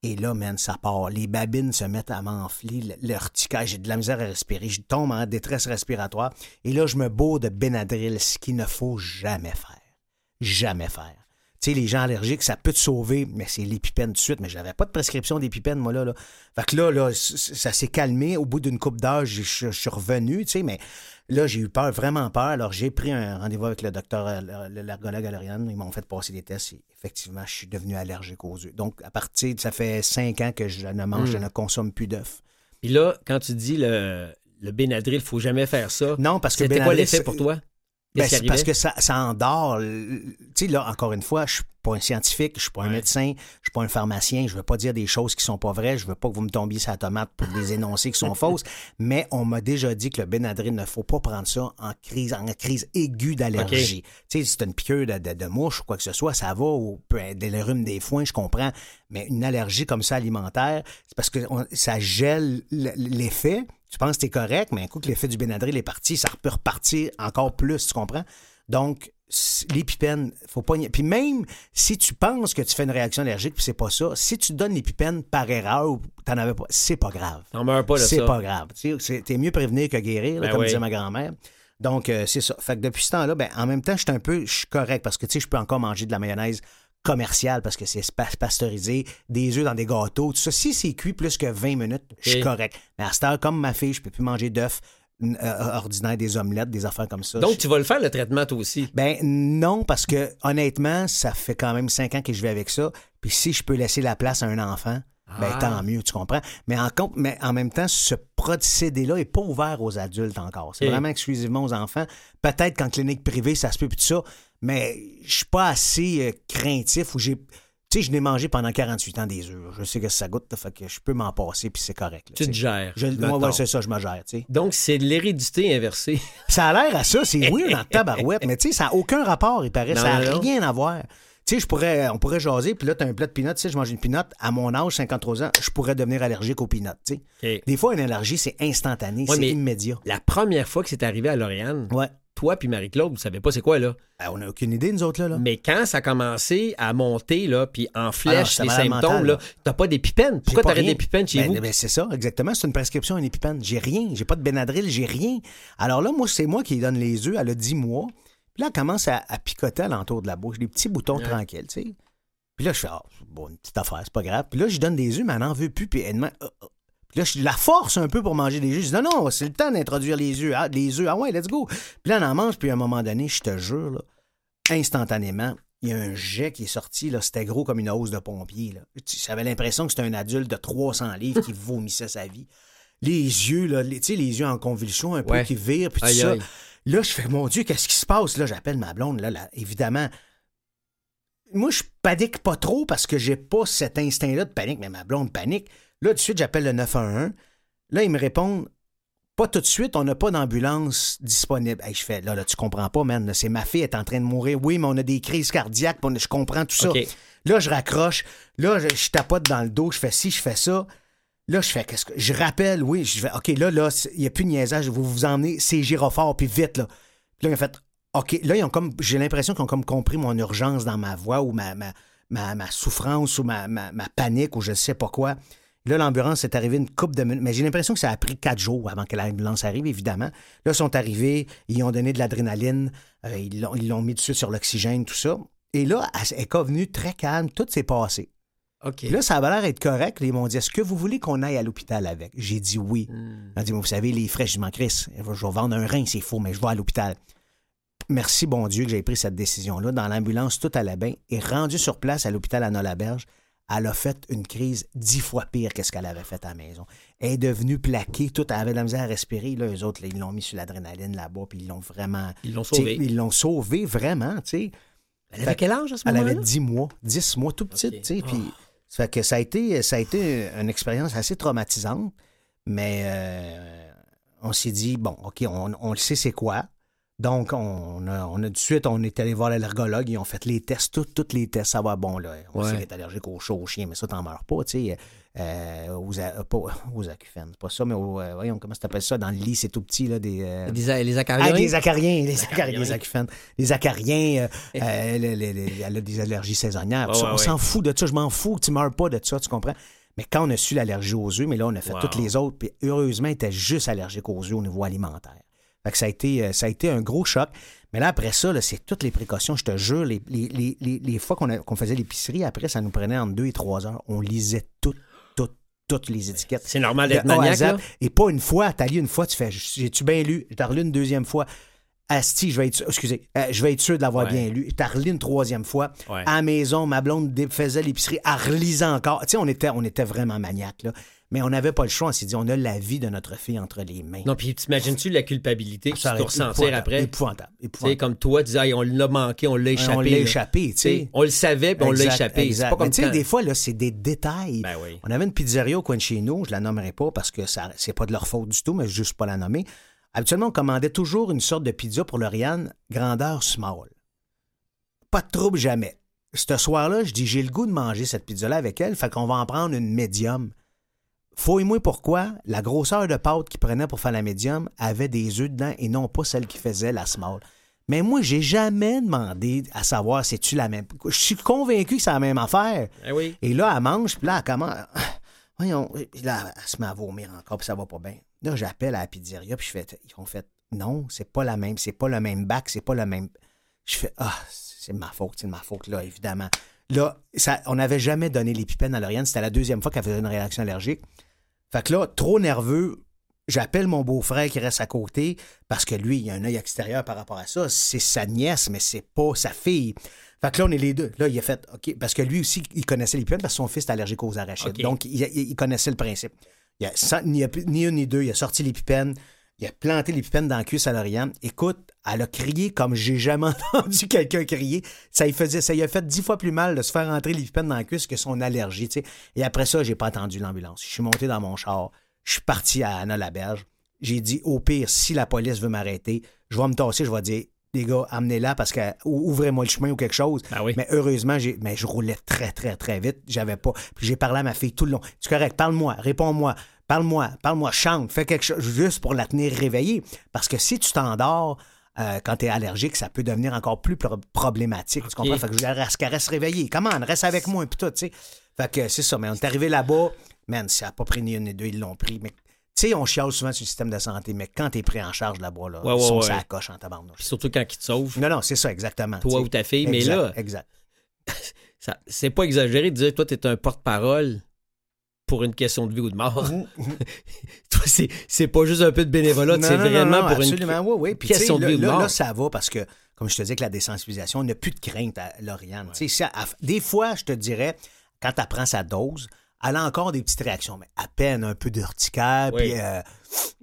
Et là, man, ça part. Les babines se mettent à m'enfler, l'urticaire, j'ai de la misère à respirer, je tombe en détresse respiratoire. Et là, je me bourre de Benadryl, ce qu'il ne faut jamais faire. Jamais faire. Tu sais, les gens allergiques, ça peut te sauver, mais c'est l'épipène tout de suite. Mais je n'avais pas de prescription d'épipène, moi, là, là. Fait que là, là ça s'est calmé. Au bout d'une coupe d'âge, je, suis revenu, tu sais, mais là, j'ai eu peur, vraiment peur. Alors, j'ai pris un rendez-vous avec le docteur, euh, l'ergologue Aloriane. Ils m'ont fait passer des tests et effectivement, je suis devenu allergique aux œufs. Donc, à partir, de, ça fait cinq ans que je ne mange, je hmm. ne consomme plus d'œufs. Puis là, quand tu dis le, le Benadryl, il faut jamais faire ça. Non, parce que C'était quoi l'effet pour toi? Ben, c'est parce que ça, ça endort. Tu sais, là, encore une fois, je suis pas un scientifique, je suis pas un médecin, je suis pas un pharmacien, je veux pas dire des choses qui sont pas vraies, je veux pas que vous me tombiez sur la tomate pour des énoncés qui sont [laughs] fausses, mais on m'a déjà dit que le Benadryl ne faut pas prendre ça en crise, en crise aiguë d'allergie. Tu sais, c'est une piqûre de, de, mouche ou quoi que ce soit, ça va, ou des rhumes des foins, je comprends, mais une allergie comme ça alimentaire, c'est parce que ça gèle l'effet, tu penses que t'es correct, mais un coup que l'effet du Benadryl est parti, ça peut repartir encore plus, tu comprends? Donc, l'épipène, faut pas. Puis même si tu penses que tu fais une réaction allergique, puis c'est pas ça, si tu donnes l'épipène par erreur ou t'en avais pas, c'est pas grave. T'en meurs pas de C'est pas grave. T'es mieux prévenir que guérir, ben comme disait ma grand-mère. Donc, euh, c'est ça. Fait que depuis ce temps-là, ben, en même temps, je suis un peu, je suis correct parce que, tu sais, je peux encore manger de la mayonnaise commercial parce que c'est pasteurisé, des œufs dans des gâteaux, tout ça. Si c'est cuit plus que 20 minutes, je suis correct. Mais à cette heure, comme ma fille, je peux plus manger d'œufs euh, ordinaires, des omelettes, des affaires comme ça. Donc, tu vas le faire, le traitement, toi aussi? Ben non, parce que honnêtement, ça fait quand même 5 ans que je vais avec ça. Puis si je peux laisser la place à un enfant, ben ah. tant mieux, tu comprends? Mais en, mais en même temps, ce procédé-là n'est pas ouvert aux adultes encore. C'est vraiment exclusivement aux enfants. Peut-être qu'en clinique privée, ça se peut plus de ça, mais je suis pas assez euh, craintif ou j'ai. Tu sais, je n'ai mangé pendant 48 ans des œufs. Je sais que ça goûte, fait que je peux m'en passer, puis c'est correct. tu te gères. moi, c'est ça, je me gère. Donc, c'est de l'hérédité inversée. [laughs] Ça a l'air à ça, c'est weird dans [laughs] tabarouette, mais tu sais, ça n'a aucun rapport, il paraît. ça n'a rien à voir. Tu sais, je pourrais, on pourrait jaser, puis là, tu as un plat de peanuts, tu sais, je mange une peanut, à mon âge, 53 ans, je pourrais devenir allergique aux peanuts, tu sais. Des fois, une allergie, c'est instantané, c'est immédiat. La première fois que c'est arrivé à Lauriane, ouais toi puis Marie-Claude, vous savez pas c'est quoi, là. Ben, on n'a aucune idée, nous autres, là. Mais quand ça a commencé à monter, là, puis en ah flèche, les symptômes, là, t'as pas d'épipène. Pourquoi t'arrêtes d'épipène chez ben, vous? Ben, c'est ça, exactement. C'est une prescription, une épipène. J'ai rien. J'ai pas de Benadryl, j'ai rien. Alors là, moi, c'est moi qui donne les œufs. Elle a 10 mois. Puis là, elle commence à, picoter l'entour de la bouche. Des petits boutons tranquilles, tu sais. Puis là, je fais, ah, bon, une petite affaire, c'est pas grave. Puis là, je donne des œufs, mais elle n'en veut plus. Puis elle demande, là, je la force un peu pour manger des œufs. Je dis, non, non, c'est le temps d'introduire les œufs. Ah, les œufs, ah ouais, let's go. Puis là, elle en mange, puis à un moment donné, je te jure, là, instantanément, il y a un jet qui est sorti, là, c'était gros comme une hausse de pompier. Là. J'avais l'impression que c'était un adulte de 300 livres qui [laughs] vomissait sa vie. Les yeux, là, les, les yeux en convulsion, un peu qui virent, puis tout ça. Là, je fais, mon Dieu, qu'est-ce qui se passe? Là, j'appelle ma blonde, là, là évidemment moi, je panique pas trop parce que j'ai pas cet instinct-là de panique, mais ma blonde panique. Là, tout de suite, j'appelle le 911. Là, ils me répondent pas tout de suite, on n'a pas d'ambulance disponible. je fais, là, là, tu comprends pas, man. C'est ma fille, elle est en train de mourir. Oui, mais on a des crises cardiaques, je comprends tout ça. Là, je raccroche. Là, je, tapote dans le dos, je fais ci, je fais ça. Là, je fais, qu'est-ce que. Je rappelle, oui, je fais, OK, là, là, il n'y a plus de niaisage, vous vous emmenez, c'est gyrophare, puis vite, là. Puis là, il a fait, OK, là, ils ont comme, j'ai l'impression qu'ils ont comme compris mon urgence dans ma voix ou ma, ma, ma, souffrance ou ma, ma, panique ou je sais pas quoi. Là, l'ambulance est arrivée une coupe de minutes, mais j'ai l'impression que ça a pris quatre jours avant que l'ambulance arrive, évidemment. Là, ils sont arrivés, ils ont donné de l'adrénaline, euh, ils l'ont mis dessus sur l'oxygène, tout ça. Et là, elle est venue très calme, tout s'est passé. OK. Là, ça a l'air être correct. Ils m'ont dit Est-ce que vous voulez qu'on aille à l'hôpital avec? J'ai dit oui. Hmm. Elle dit Vous savez, les frais, je m'en Chris, je vais vendre un rein, c'est faux, mais je vais à l'hôpital merci bon Dieu que j'ai pris cette décision-là. Dans l'ambulance, tout allait bien. Et rendu sur place à l'hôpital à Nolaberge, elle a fait une crise dix fois pire que ce qu'elle avait fait à la maison. Elle est devenue plaquée, tout, elle avait de la misère à respirer. Là, eux autres, ils l'ont mis sur l'adrénaline là-bas, puis ils l'ont vraiment. Ils l'ont sauvé. Ils l'ont sauvé vraiment, tu sais. Elle avait quel âge à ce moment-là? Elle avait dix mois, dix mois, tout petite, tu sais. Puis, oh. ça fait que ça a été, ça a été une expérience assez traumatisante, mais euh, on s'est dit, bon, OK, on, on le sait c'est quoi. Donc, on a, on a de suite, on est allé voir l'allergologue, ils ont fait les tests, tous les tests, ça va bon, là. On sait est allergique aux chats, aux chiens, mais ça, t'en meurs pas, tu sais. Euh, aux, pas, [laughs] aux acufènes, c'est pas ça, mais euh, voyons, comment ça t'appelle ça? Dans le lit, c'est tout petit, là, des... Euh, les acariens? Ah, des acariens, les [laughs] acariens, les acufènes. Les acariens, [laughs] elle a des allergies saisonnières. on s'en fout de ça, je m'en fous, tu meurs pas de ça, tu comprends? Mais quand on a su l'allergie aux œufs, mais là, on a fait toutes les autres, puis heureusement, elle était juste allergique aux œufs au niveau alimentaire. Fait que ça a été, euh, ça a été un gros choc. Mais là, après ça, c'est toutes les précautions. Je te jure, les, les, les, les fois qu'on faisait l'épicerie, après, ça nous prenait entre deux et trois heures. On lisait toutes, toutes, toutes les étiquettes. C'est normal d'être maniaque, Et pas une fois. T'as lu une fois, tu fais, j'ai-tu bien lu? T'as relu une deuxième fois. Asti, je vais être, excusez, euh, je vais être sûr de l'avoir bien lu. T'as relu une troisième fois. À la maison, ma blonde faisait l'épicerie, à relisant encore. Tu sais, on était, on était vraiment maniaque, là. Mais on n'avait pas le choix. On s'est dit, on a la vie de notre fille entre les mains. Non, puis t'imagines-tu la culpabilité que tu dois ressentir après? Épouvantable. épouvantable. comme toi, tu disais, on l'a manqué, on l'a échappé. On l'a échappé, tu sais. On le savait, puis on l'a échappé. C'est pas comme tu sais, des fois, là, c'est des détails. Ben oui. On avait une pizzeria au coin de chez nous, je la nommerai pas parce que ça, c'est pas de leur faute du tout, mais juste pas la nommer. Habituellement, on commandait toujours une sorte de pizza pour Lauriane, grandeur small. Pas de trouble jamais. Ce soir-là, je dis, j'ai le goût de manger cette pizza-là avec elle, fait qu'on va en prendre une médium. Fouille-moi pourquoi la grosseur de pâte qu'il prenait pour faire la médium avait des œufs dedans et non pas celle qui faisait la small. Mais moi, j'ai jamais demandé à savoir si tu la même? Je suis convaincu que c'est la même affaire. Eh et là, elle mange, puis là, comment. Voyons, là, elle se met à vomir encore, puis ça va pas bien. Là, j'appelle à la pizzeria, puis je fais, ils ont fait, non, c'est pas la même, c'est pas le même bac, c'est pas le même. Je fais, ah, c'est ma faute, c'est ma faute, là, évidemment. Là, ça, on n'avait jamais donné l'épipène à Lauriane. C'était la deuxième fois qu'elle faisait une réaction allergique. Fait que là, trop nerveux, j'appelle mon beau-frère qui reste à côté parce que lui, il a un œil extérieur par rapport à ça. C'est sa nièce, mais c'est pas sa fille. Fait que là, on est les deux. Là, il a fait OK. Parce que lui aussi, il connaissait l'épipène parce que son fils est allergique aux arachides. Donc, il, connaissait le principe. Il a, ni, ni une ni deux. Il a sorti l'épipène. Il a planté l'épipène dans la cuisse à Lauriane. Écoute, elle a crié comme j'ai jamais [laughs] entendu quelqu'un crier. Ça lui faisait, ça lui a fait dix fois plus mal de se faire entrer l'épipène dans la cuisse que son allergie. Et après ça, j'ai pas attendu l'ambulance. Je suis monté dans mon char. Je suis parti à Anna Laberge. J'ai dit, au pire, si la police veut m'arrêter, je vais me tasser, je vais dire, les gars, amenez-la parce que ouvrez-moi le chemin ou quelque chose. Ben oui. Mais heureusement, j'ai, mais je roulais très, très, très vite. J'avais pas. Puis j'ai parlé à ma fille tout le long. C'est correct, parle-moi, réponds-moi. Parle-moi, parle-moi, chante, fais quelque chose juste pour la tenir réveillée. Parce que si tu t'endors euh, quand tu es allergique, ça peut devenir encore plus problématique. Tu comprends? Fait que je qu'elle reste réveillée. Comment? Reste avec moi, puis tout, tu sais. Fait que c'est ça. Mais on est arrivé là-bas, man, ça n'a pas pris ni une ni deux, ils l'ont pris. Mais tu sais, on chiale souvent sur le système de santé, mais quand tu es pris en charge là-bas, là, ouais, coche en tabarnouche. Puis surtout quand ils te sauvent. Non, non, c'est ça, exactement. Toi ou ta fille, mais là. Exact. [laughs] c'est pas exagéré de dire, toi, tu es un porte-parole pour une question de vie ou de mort. [laughs] Mhm, mhm. c'est pas juste un peu de bénévolat, c'est vraiment pour une question de vie ou de mort. Là, ça va parce que, comme je te dis, que la désensibilisation, on n'a plus de crainte à Lauriane. des fois, je te dirais, quand elle prend sa dose, elle a encore des petites réactions, mais à peine un peu d'urticaire, puis euh,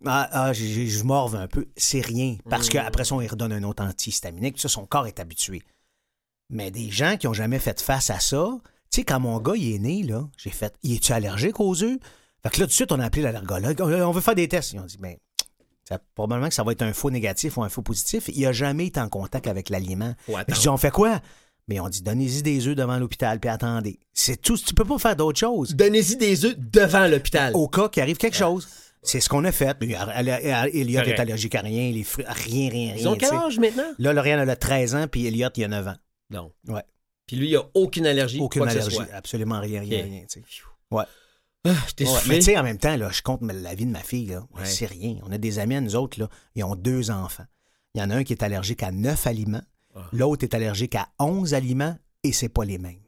ah, ah je morve un peu. C'est rien. Parce mmh. qu'après ça, on lui redonne un autre antihistaminique. ça, son corps est habitué. Mais des gens qui n'ont jamais fait face à ça, tu sais, quand mon gars il est né, là, j'ai fait Il est-tu allergique aux œufs? Fait que là, tout de suite, on a appelé l'allergologue. On veut faire des tests. Ils ont dit Mais ça, probablement que ça va être un faux négatif ou un faux positif. Il n'a jamais été en contact avec l'aliment. Je dis On fait quoi? Mais on dit donnez-y des œufs devant l'hôpital, puis attendez. C'est tout. Tu peux pas faire d'autre chose. Donnez-y des œufs devant l'hôpital. Au cas qu'il arrive quelque chose. C'est ce qu'on a fait. Il a est allergique à rien, les fruits, rien, rien, rien. Ils ont quel âge maintenant? Là, Lauriane a 13 ans, puis Elliot, il a 9 ans. Non. Ouais. Puis lui, il a aucune allergie. Aucune quoi allergie, que ce soit. absolument rien, rien, rien. Ouais. Ah, ouais, mais tu sais, en même temps, là, je compte la vie de ma fille, là. C'est rien. On a des amis à nous autres, là, ils ont deux enfants. Il y en a un qui est allergique à neuf aliments, ah. l'autre est allergique à onze aliments, et c'est pas les mêmes.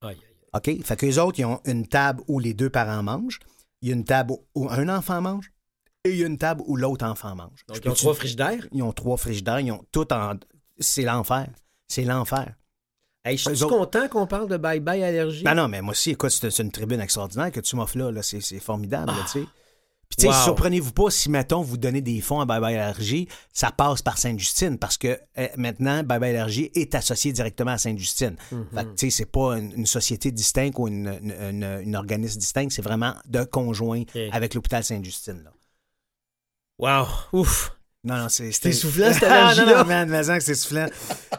Aïe, aïe, OK? Fait que les autres, ils ont une table où les deux parents mangent, il y a une table où un enfant mange, et il y a une table où l'autre enfant mange. Donc, ils ont trois frigidaires? Ils ont trois frigidaires, ils ont tout en... C'est l'enfer. C'est l'enfer je suis content qu'on parle de Bye Bye Allergie. Ben non, mais moi aussi, écoute, c'est une tribune extraordinaire que tu m'offres là. C'est formidable, tu sais. Puis, tu sais, surprenez-vous pas si, mettons, vous donnez des fonds à Bye Bye Allergie, ça passe par Sainte-Justine parce que eh, maintenant, Bye Bye Allergie est associé directement à Sainte-Justine. Mhm. Fait que, tu sais, c'est pas une, société distincte ou une, une, organisme distinct, c'est vraiment de conjoint avec l'hôpital Sainte-Justine. Wow! Ouf! Non, non, c'est. C'était soufflant, cette allergie [laughs] Non, non, man, mais c'est soufflant.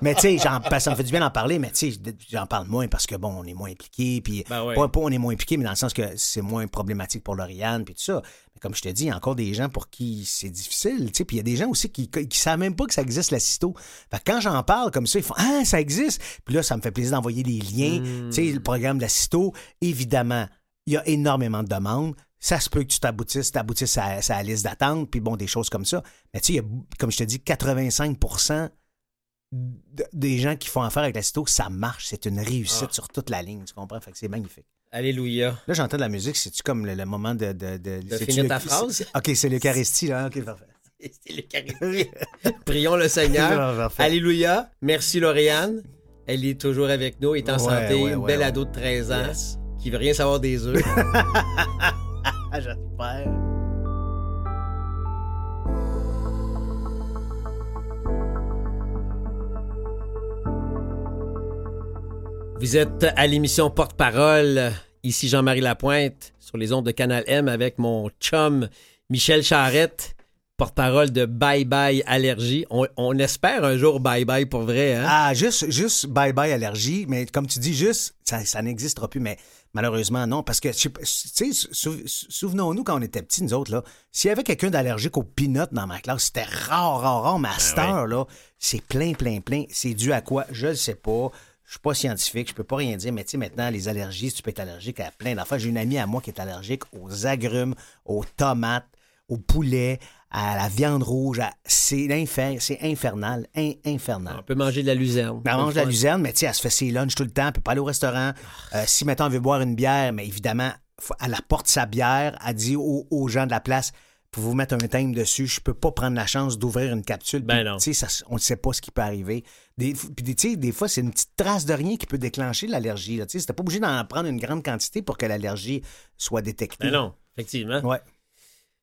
mais tu sais, ça me fait du bien d'en parler, mais tu sais, j'en parle moins parce que, bon, on est moins impliqué, puis ben pas, on est moins impliqué, mais dans le sens que c'est moins problématique pour Lauriane, puis tout ça. Mais comme je te dis, il y a encore des gens pour qui c'est difficile, tu sais, puis il y a des gens aussi qui, qui savent même pas que ça existe, la cysto. Fait quand j'en parle comme ça, ils font Ah, ça existe. Puis là, ça me fait plaisir d'envoyer des liens. Tu sais, le programme de la cysto, évidemment, il y a énormément de demandes ça se peut que tu t'aboutisses, t'aboutisses à, la liste d'attente, puis bon, des choses comme ça. Mais tu sais, comme je te dis, 85% des gens qui font affaire avec la CITO, ça marche. C'est une réussite ah. sur toute la ligne, tu comprends? Fait que c'est magnifique. Alléluia. Là, j'entends de la musique. C'est-tu comme le, moment de... De, de, de finir ta phrase? OK, c'est l'Eucharistie, là. OK, parfait. [laughs] C'est l'Eucharistie. Prions le Seigneur. [laughs] Alléluia. Merci, Lauriane. Elle est toujours avec nous, est en santé, une belle ado de 13 ans qui veut rien savoir des œufs. [laughs] J'espère. Vous êtes à l'émission Porte-Parole. Ici Jean-Marie Lapointe sur les ondes de Canal M avec mon chum Michel Charrette, porte-parole de Bye Bye Allergie. On, espère un jour Bye Bye pour vrai. Hein? Ah, juste, juste Bye Bye Allergie, mais comme tu dis, juste, ça, ça n'existera plus. Mais Malheureusement, non, parce que, tu sais, souvenons-nous quand on était petits, nous autres, là, s'il y avait quelqu'un d'allergique aux peanuts dans ma classe, c'était rare, rare, rare, mais à ben là, c'est plein, plein, plein. C'est dû à quoi? Je ne sais pas. Je suis pas scientifique, je peux pas rien dire, mais tu sais, maintenant, les allergies, tu peux être allergique à plein d'affaires. J'ai une amie à moi qui est allergique aux agrumes, aux tomates, au poulet, à la viande rouge. C'est c'est infernal, infernal. On peut manger de la luzerne. Ben, elle mange de la luzerne, mais tu sais, elle se fait ses lunchs tout le temps, elle peut pas aller au restaurant. Euh, si, maintenant elle veut boire une bière, mais évidemment, elle apporte sa bière, elle dit aux, gens de la place, pour vous mettre un thème dessus, je peux pas prendre la chance d'ouvrir une capsule. Ben non. Ça, on ne sait pas ce qui peut arriver. Des, puis, des fois, c'est une petite trace de rien qui peut déclencher l'allergie. Tu n'es pas obligé d'en prendre une grande quantité pour que l'allergie soit détectée. Ben non, effectivement. Ouais.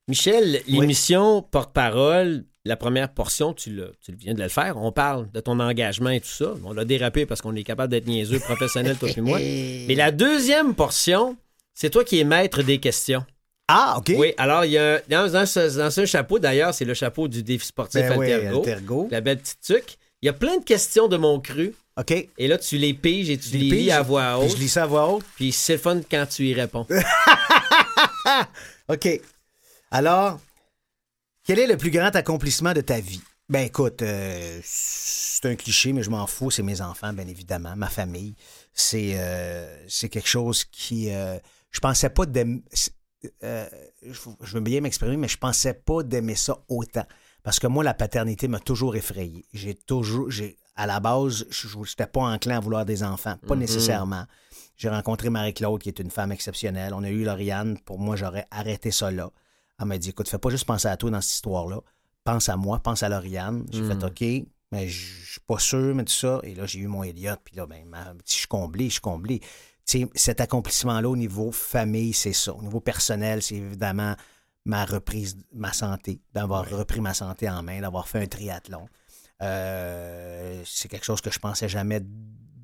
Michel, l'émission Porte-parole, la première portion, tu, le, tu viens de le faire. On parle de ton engagement et tout ça. On l'a dérapé parce qu'on est capable d'être niaiseux, professionnel, toi et moi. [laughs] Mais la deuxième portion, c'est toi qui es maître des questions. Ah, OK. Oui, alors, il y a, dans, ce, chapeau, d'ailleurs, c'est le chapeau du défi sportif ben Altergo, La belle petite tuque. Il y a plein de questions de mon cru. OK. Et là, tu les piges et tu les, lis à voix haute. Je lis ça à voix haute. Puis c'est fun quand tu y réponds. [laughs] OK. Alors, quel est le plus grand accomplissement de ta vie? Ben écoute, euh, c'est un cliché, mais je m'en fous. C'est mes enfants, bien évidemment, ma famille. C'est euh, quelque chose qui... Euh, je pensais pas d'aimer... je veux bien m'exprimer, mais je pensais pas d'aimer ça autant. Parce que moi, la paternité m'a toujours effrayé. J'ai toujours... j'ai À la base, je n'étais pas enclin à vouloir des enfants. Pas mm-hmm. nécessairement. J'ai rencontré Marie-Claude, qui est une femme exceptionnelle. On a eu Lauriane. Pour moi, j'aurais arrêté ça là. Elle m'a dit écoute, fais pas juste penser à toi dans cette histoire-là. Pense à moi, pense à Lauriane. J'ai fait hmm. OK, mais je suis pas sûr, mais tout ça. Et là, j'ai eu mon Elliot. Puis là, ben, je suis comblé, je suis comblé. cet accomplissement-là au niveau famille, c'est ça. Au niveau personnel, c'est évidemment ma reprise, ma santé, d'avoir repris ma santé en main, d'avoir fait un triathlon. Euh, c'est quelque chose que je pensais jamais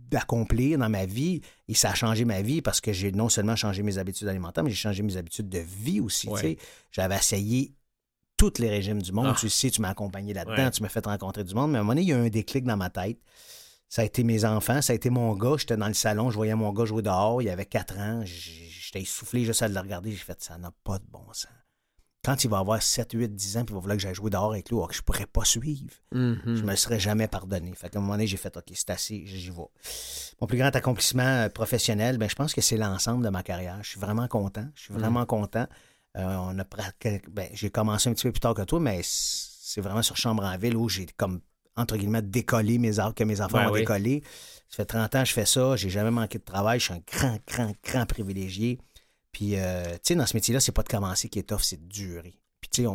d'accomplir dans ma vie. Et ça a changé ma vie parce que j'ai non seulement changé mes habitudes alimentaires, mais j'ai changé mes habitudes de vie aussi. J'avais essayé tous les régimes du monde. Ah. Tu sais, tu m'as accompagné là-dedans, tu m'as fait rencontrer du monde. Mais à un moment donné, il y a eu un déclic dans ma tête. Ça a été mes enfants, ça a été mon gars. J'étais dans le salon, je voyais mon gars jouer dehors. Il avait 4 ans. J'étais essoufflé juste à le regarder. J'ai fait, ça n'a pas de bon sens quand il va avoir 7, 8, 10 ans, puis il va vouloir que j'aille jouer dehors avec lui, ou que je ne pourrais pas suivre, mm-hmm. je ne me serais jamais pardonné. Fait qu'à un moment donné, j'ai fait OK, c'est assez, j'y vais. Mon plus grand accomplissement euh, professionnel, ben, je pense que c'est l'ensemble de ma carrière. Je suis vraiment content. Je suis vraiment mm-hmm. content. Euh, on a ben, j'ai commencé un petit peu plus tard que toi, mais c'est vraiment sur Chambre en Ville où j'ai comme entre guillemets décollé mes arbres que mes enfants ont décollé. Ça fait 30 ans que je fais ça, j'ai jamais manqué de travail, je suis un grand, grand, grand privilégié. Puis, euh, tu sais, dans ce métier-là, c'est pas de commencer qui est tough, c'est de durer. Puis, tu sais,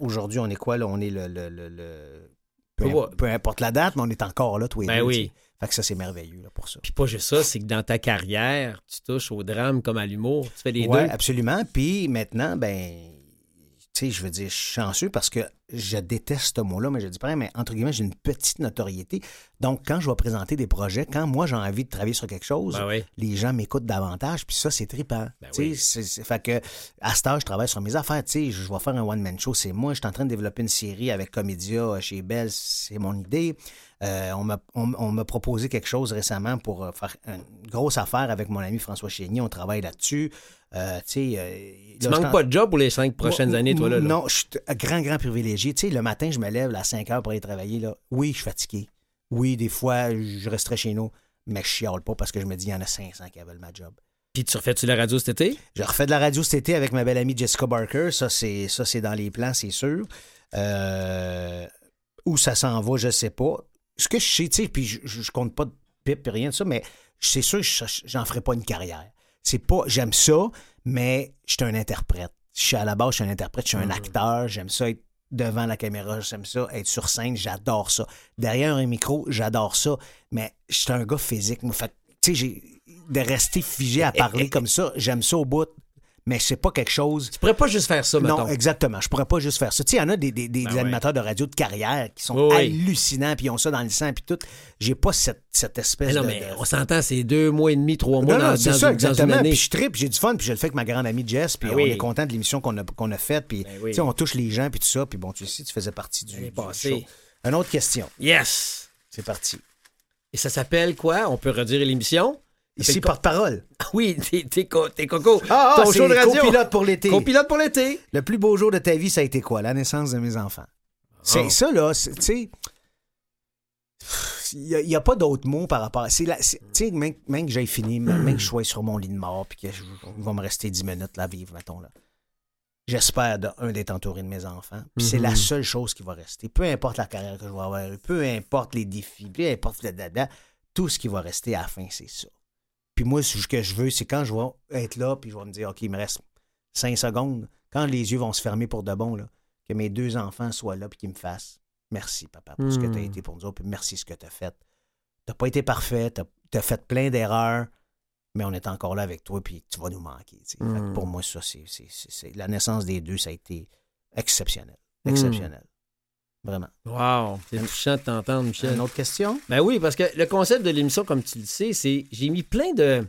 aujourd'hui, on est quoi, là? On est le, peu, importe la date, mais on est encore là, tous les ben oui. Fait que ça, c'est merveilleux là, pour ça. Puis pas juste ça, c'est que dans ta carrière, tu touches au drame comme à l'humour. Tu fais les ouais, deux. absolument. Puis maintenant, ben, tu sais, je veux dire, je suis chanceux parce que je déteste ce mot-là, mais je dis pas, mais entre guillemets, j'ai une petite notoriété. Donc, quand je vais présenter des projets, quand moi j'ai envie de travailler sur quelque chose, Ben les gens m'écoutent davantage, puis ça, c'est trippant. Ben tu sais, oui. c'est- fait que à ce âge, je travaille sur mes affaires. Tu sais, je vais faire un one-man show, c'est moi. Je suis en train de développer une série avec Comédia euh, chez Bell, c'est mon idée. Euh, on m'a on- on m'a proposé quelque chose récemment pour euh, faire une grosse affaire avec mon ami François Chénier. On travaille là-dessus. Euh, tu euh, là, manques pas de job pour les cinq prochaines moi, années, toi, là. là? Non, je suis un grand, grand privilégié. Tu sais, le matin, je me lève à 5 heures pour aller travailler. Là. Oui, je suis fatigué. Oui, des fois, je resterai chez nous, mais je chiale pas parce que je me dis, il y en a 500 qui veulent ma job. Puis tu refais-tu la radio cet été? Je refais de la radio cet été avec ma belle amie Jessica Barker. Ça, c'est, ça, c'est dans les plans, c'est sûr. Euh, où ça s'en va, je sais pas. Ce que je sais, tu sais, puis je, je- compte pas de pipe et rien de ça, mais c'est sûr que je- j'en ferai pas une carrière. C'est pas, j'aime ça, mais je suis un interprète. Je suis à la base, je suis un interprète, je suis un acteur, j'aime ça être devant la caméra, j'aime ça être sur scène, j'adore ça. Derrière un micro, j'adore ça, mais je suis un gars physique. moi. Fait que, tu sais, de rester figé à parler [laughs] comme ça, j'aime ça au bout, mais c'est pas quelque chose Tu pourrais pas juste faire ça, non, mettons. exactement. Je pourrais pas juste faire ça. Tu sais, il y en a des, des- des Ben ouais. animateurs de radio de carrière qui sont Oui, hallucinants, puis ils ont ça dans le sang, puis tout. J'ai pas cette, cette espèce Mais non, de... mais on s'entend, c'est deux mois et demi, trois mois non, dans, non, c'est ça, exactement. Puis je tripe, j'ai du fun, puis je le fais avec ma grande amie Jess, puis Ben on oui. est content de l'émission qu'on a, qu'on a faite, puis Ben oui. on touche les gens, puis tout ça, puis bon, tu sais, tu faisais partie du, du show. Une autre question, Yes! c'est parti. Et ça s'appelle quoi? On peut redire l'émission? Ici, porte-parole. Ah [laughs] Oui, t'es, co- coco. Ah, ah, Ton show de radio. copilote pour l'été. Copilote pour l'été. Le plus beau jour de ta vie, ça a été quoi? La naissance de mes enfants. C'est Oh. ça, là, tu sais. Il n'y a, pas d'autres mots par rapport à. Tu sais, même, même que j'aille fini, même que je sois sur mon lit de mort, puis que je, il va me rester 10 minutes là à vivre, mettons, là. J'espère, un, d'être entouré de mes enfants. Puis c'est la seule chose qui va rester. Peu importe la carrière que je vais avoir, peu importe les défis, peu importe le dada, tout ce qui va rester à la fin, c'est ça. Puis moi, ce que je veux, c'est quand je vais être là, puis je vais me dire, OK, il me reste 5 secondes, quand les yeux vont se fermer pour de bon, là, que mes deux enfants soient là, puis qu'ils me fassent merci, papa, pour ce que tu as Hmm. été pour nous autres, puis merci ce que tu as fait. Tu pas été parfait, tu as, fait plein d'erreurs, mais on est encore là avec toi, puis tu vas nous manquer. Fait que Hmm. pour moi, ça, c'est- La naissance des deux, ça a été exceptionnel. Hmm. Exceptionnel. Vraiment. Wow, c'est touchant de t'entendre, Michel. Une autre question? Ben oui, parce que le concept de l'émission, comme tu le sais, c'est j'ai mis plein de,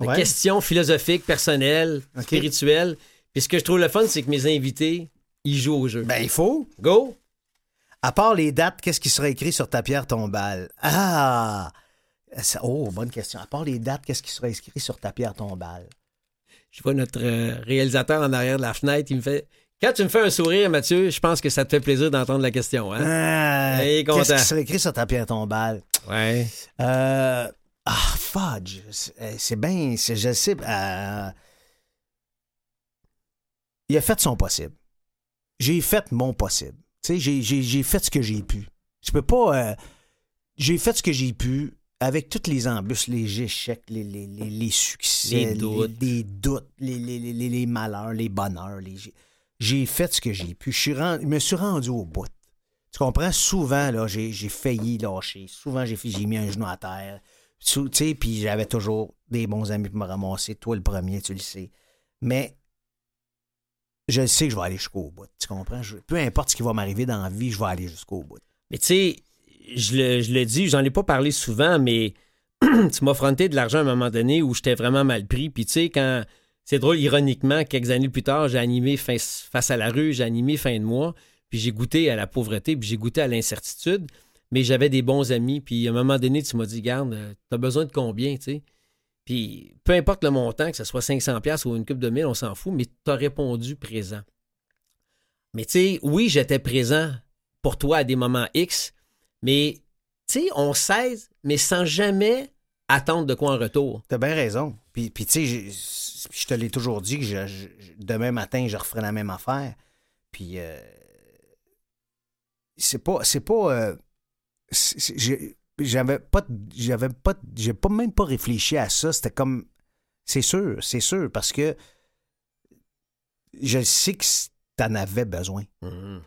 de Ouais. questions philosophiques, personnelles, spirituelles. Puis ce que je trouve le fun, c'est que mes invités, ils jouent au jeu. Ben, il faut. Go! À part les dates, qu'est-ce qui sera écrit sur ta pierre tombale? Ah! Oh, bonne question. À part les dates, qu'est-ce qui sera écrit sur ta pierre tombale? Je vois notre euh, réalisateur en arrière de la fenêtre, il me fait Quand tu me fais un sourire, Mathieu, je pense que ça te fait plaisir d'entendre la question. Hein? Ah, qu'est-ce qui sera écrit sur ta pierre tombale? Ouais. Euh, ah, fudge. C'est c'est bien. c'est- Je sais. euh, il a fait son possible. J'ai fait mon possible. Tu sais, j'ai- j'ai j'ai fait ce que j'ai pu. Je peux pas. euh, j'ai fait ce que j'ai pu avec toutes les embûches, les échecs, les, les, les, les succès, Les doutes. les, doutes, les, les, les, les- les malheurs, les bonheurs. les- j'ai- fait ce que j'ai pu. Je, me suis rendu au bout. Tu comprends? Souvent, là, j'ai failli lâcher. Souvent, j'ai j'ai mis un genou à terre. Tu sais, puis j'avais toujours des bons amis pour me ramasser. Toi, le premier, tu le sais. Mais je sais que je vais aller jusqu'au bout. Tu comprends? Peu importe ce qui va m'arriver dans la vie, je vais aller jusqu'au bout. Mais tu sais, je le, je dis, j'en ai pas parlé souvent, mais [clears throat] tu m'as fronté de l'argent à un moment donné où j'étais vraiment mal pris. Puis tu sais, quand. C'est drôle, ironiquement, quelques années plus tard, j'ai animé face à la rue, j'ai animé fin de mois, puis j'ai goûté à la pauvreté, puis j'ai goûté à l'incertitude, mais j'avais des bons amis, puis à un moment donné, tu m'as dit, garde, euh, t'as besoin de combien, tu sais? Puis peu importe le montant, que ce soit 500$ piastres ou une coupe de mille, on s'en fout, mais t'as répondu présent. Mais tu sais, oui, j'étais présent pour toi à des moments X, mais tu sais, on cède, mais sans jamais attendre de quoi en retour. T'as bien raison. Puis, puis tu sais, je te l'ai toujours dit que je- je- demain matin, je referai la même affaire. Puis, euh, c'est pas. C'est pas. euh, j'avais pas. J'avais pas. J'ai pas même pas réfléchi à ça. C'était comme. C'est sûr, c'est sûr, parce que je sais que t'en avais besoin.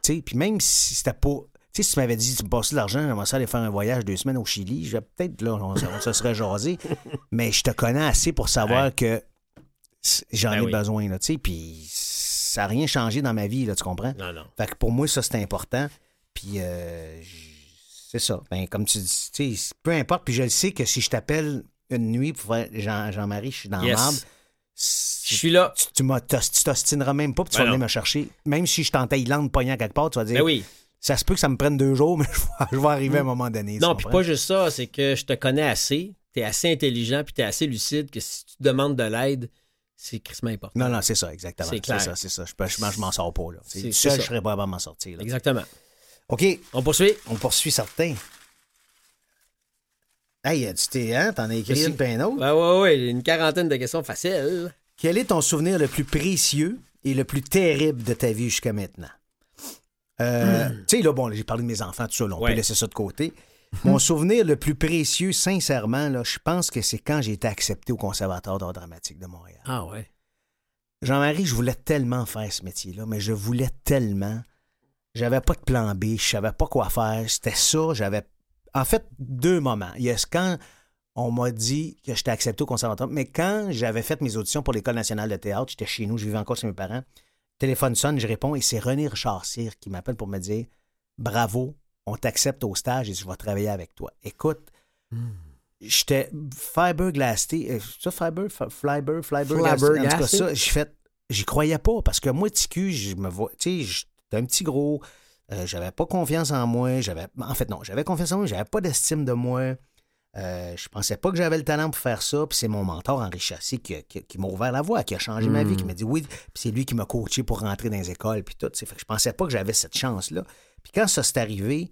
Tu sais, puis même si c'était pas. Tu sais, si tu m'avais dit, tu me passes de l'argent, j'aimerais ça aller faire un voyage deux semaines au Chili, peut-être là, on, se serait jasé. [laughs] mais je te connais assez pour savoir que j'en ben ai besoin, là, tu sais, puis ça n'a rien changé dans ma vie, là, tu comprends? Non, non. Fait que pour moi, ça, c'est important. Puis, euh, c'est ça. Ben, comme tu dis, tu sais, peu importe. Puis, je sais que si je t'appelle une nuit pour faire Jean-Marie, je suis dans yes. Je suis là. Tu, tu t'ostineras même pas, puis tu vas ben venir me chercher. Même si je suis en Thaïlande, poignant quelque part, tu vas dire. Ben oui. Ça se peut que ça me prenne deux jours, [laughs] mais je vais, arriver à un mm. moment donné. Non, puis pas juste ça, c'est que je te connais assez, tu es assez intelligent, puis tu es assez lucide que si tu demandes de l'aide, c'est crissement important. Non, non, c'est ça, exactement. C'est clair. ça, c'est ça. Je, je, m'en sors pas, là. Seul, je serais pas à m'en sortir. Exactement. OK. On poursuit? On poursuit certains. Hey, tu t'es, hein? T'en as écrit une peine autre? Ben ouais, ouais, une quarantaine de questions faciles. Quel est ton souvenir le plus précieux et le plus terrible de ta vie jusqu'à maintenant? Euh, hmm. Tu sais, là, bon, j'ai parlé de mes enfants, tout ça, on peut laisser ça de côté. Mon souvenir le plus précieux, sincèrement, là, je pense que c'est quand j'ai été accepté au Conservatoire d'art dramatique de Montréal. Ah ouais. Jean-Marie, je voulais tellement faire ce métier-là, mais je voulais tellement. J'avais pas de plan B, je savais pas quoi faire. C'était ça, j'avais. En fait, deux moments. Il y a quand on m'a dit que j'étais accepté au conservatoire, mais quand j'avais fait mes auditions pour l'École nationale de théâtre, j'étais chez nous, je vivais encore chez mes parents. Téléphone sonne, je réponds et c'est René Richard Cyr qui m'appelle pour me dire Bravo, on t'accepte au stage et je vais travailler avec toi. Écoute, hmm. j'étais fiberglass, euh, ça fiber, flyber, flyber, en tout cas ça, j'ai fait, j'y croyais pas parce que moi TQ, je me vois, tu sais, j'étais un petit gros, euh, j'avais pas confiance en moi, j'avais, en fait non, j'avais confiance en moi, j'avais pas d'estime de moi. Euh, je pensais pas que j'avais le talent pour faire ça. Puis c'est mon mentor, Henri Chassé, qui, qui, m'a ouvert la voie, qui a changé ma vie, qui hmm. m'a dit oui. Puis c'est lui qui m'a coaché pour rentrer dans les écoles. Puis tout. Fait que je pensais pas que j'avais cette chance-là. Puis quand ça s'est arrivé,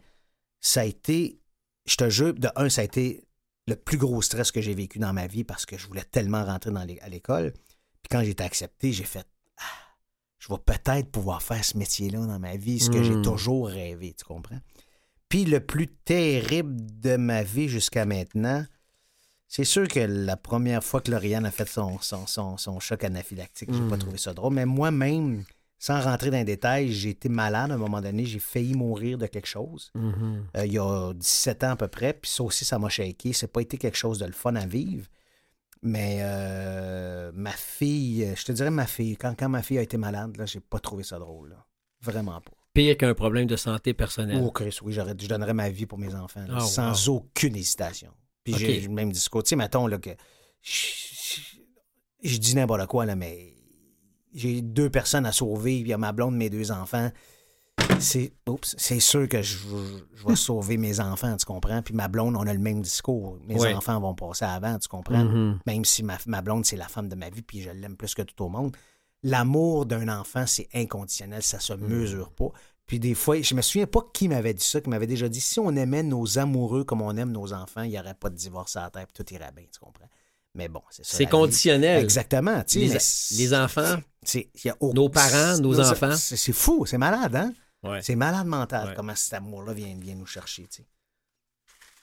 ça a été, je te jure, de un, ça a été le plus gros stress que j'ai vécu dans ma vie parce que je voulais tellement rentrer dans à l'école. Puis quand j'ai été accepté, j'ai fait ah, je vais peut-être pouvoir faire ce métier-là dans ma vie, ce que j'ai hmm. toujours rêvé, tu comprends? Puis le plus terrible de ma vie jusqu'à maintenant, c'est sûr que la première fois que Lauriane a fait son, son, choc anaphylactique, j'ai pas hmm. trouvé ça drôle. Mais moi-même, sans rentrer dans les détails, j'ai été malade à un moment donné. J'ai failli mourir de quelque chose. Mm-hmm. Euh, il y a 17 ans à peu près. Puis ça aussi, ça m'a shaké. C'est pas été quelque chose de le fun à vivre. Mais euh, ma fille, je te dirais ma fille, quand, quand ma fille a été malade, là, j'ai pas trouvé ça drôle. Vraiment pas pire qu'un problème de santé personnelle. Oh, Chris, oui, je donnerais ma vie pour mes enfants, ah, sans aucune hésitation. Puis j'ai le même discours. Tu sais, mettons là, que je, dis n'importe quoi, là, mais j'ai deux personnes à sauver, il y a ma blonde, mes deux enfants. C'est c'est sûr que je, vais [laughs] sauver mes enfants, tu comprends? Puis ma blonde, on a le même discours. Mes enfants vont passer avant, tu comprends? Mm-hmm. Même si ma, ma blonde, c'est la femme de ma vie, puis je l'aime plus que tout au monde l'amour d'un enfant, c'est inconditionnel, ça se mm. mesure pas. Puis des fois, je me souviens pas qui m'avait dit ça, qui m'avait déjà dit si on aimait nos amoureux comme on aime nos enfants, il n'y aurait pas de divorce à la terre, tout irait bien, tu comprends? Mais bon, c'est ça. C'est conditionnel. Exactement. Les, les, enfants, nos parents, nos, enfants. C'est fou, c'est malade, hein? C'est malade mental comment cet amour-là vient, vient nous chercher.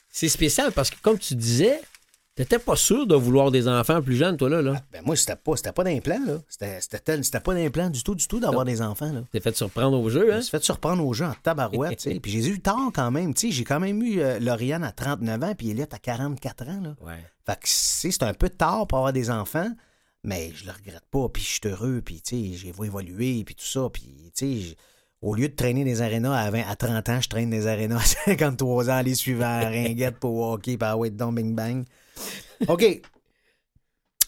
C'est spécial parce que, comme tu disais, T'étais pas sûr de vouloir des enfants plus jeunes, toi, là? là? Ah, ben moi, c'était pas, c'était pas d'implant, là. C'était, c'était, pas d'implant du tout, du tout d'avoir des enfants, là. T'es fait surprendre au jeu, hein? Je fait surprendre au jeu en tabarouette, tu sais. [laughs] Puis j'ai eu tard quand même, tu sais. J'ai quand même eu euh, Lauriane à 39 ans, puis Elliot à 44 ans, là. Ouais. Fait que, c'est un peu tard pour avoir des enfants, mais je le regrette pas, puis je suis heureux, puis, tu sais, j'ai évoluer, puis tout ça, puis, tu sais, au lieu de traîner des arénas à, 20, à 30 ans, je traîne des arénas à [laughs] 53 ans, les suivants, [laughs] à Ringuette pour hockey, par Wait Bing Bang. OK.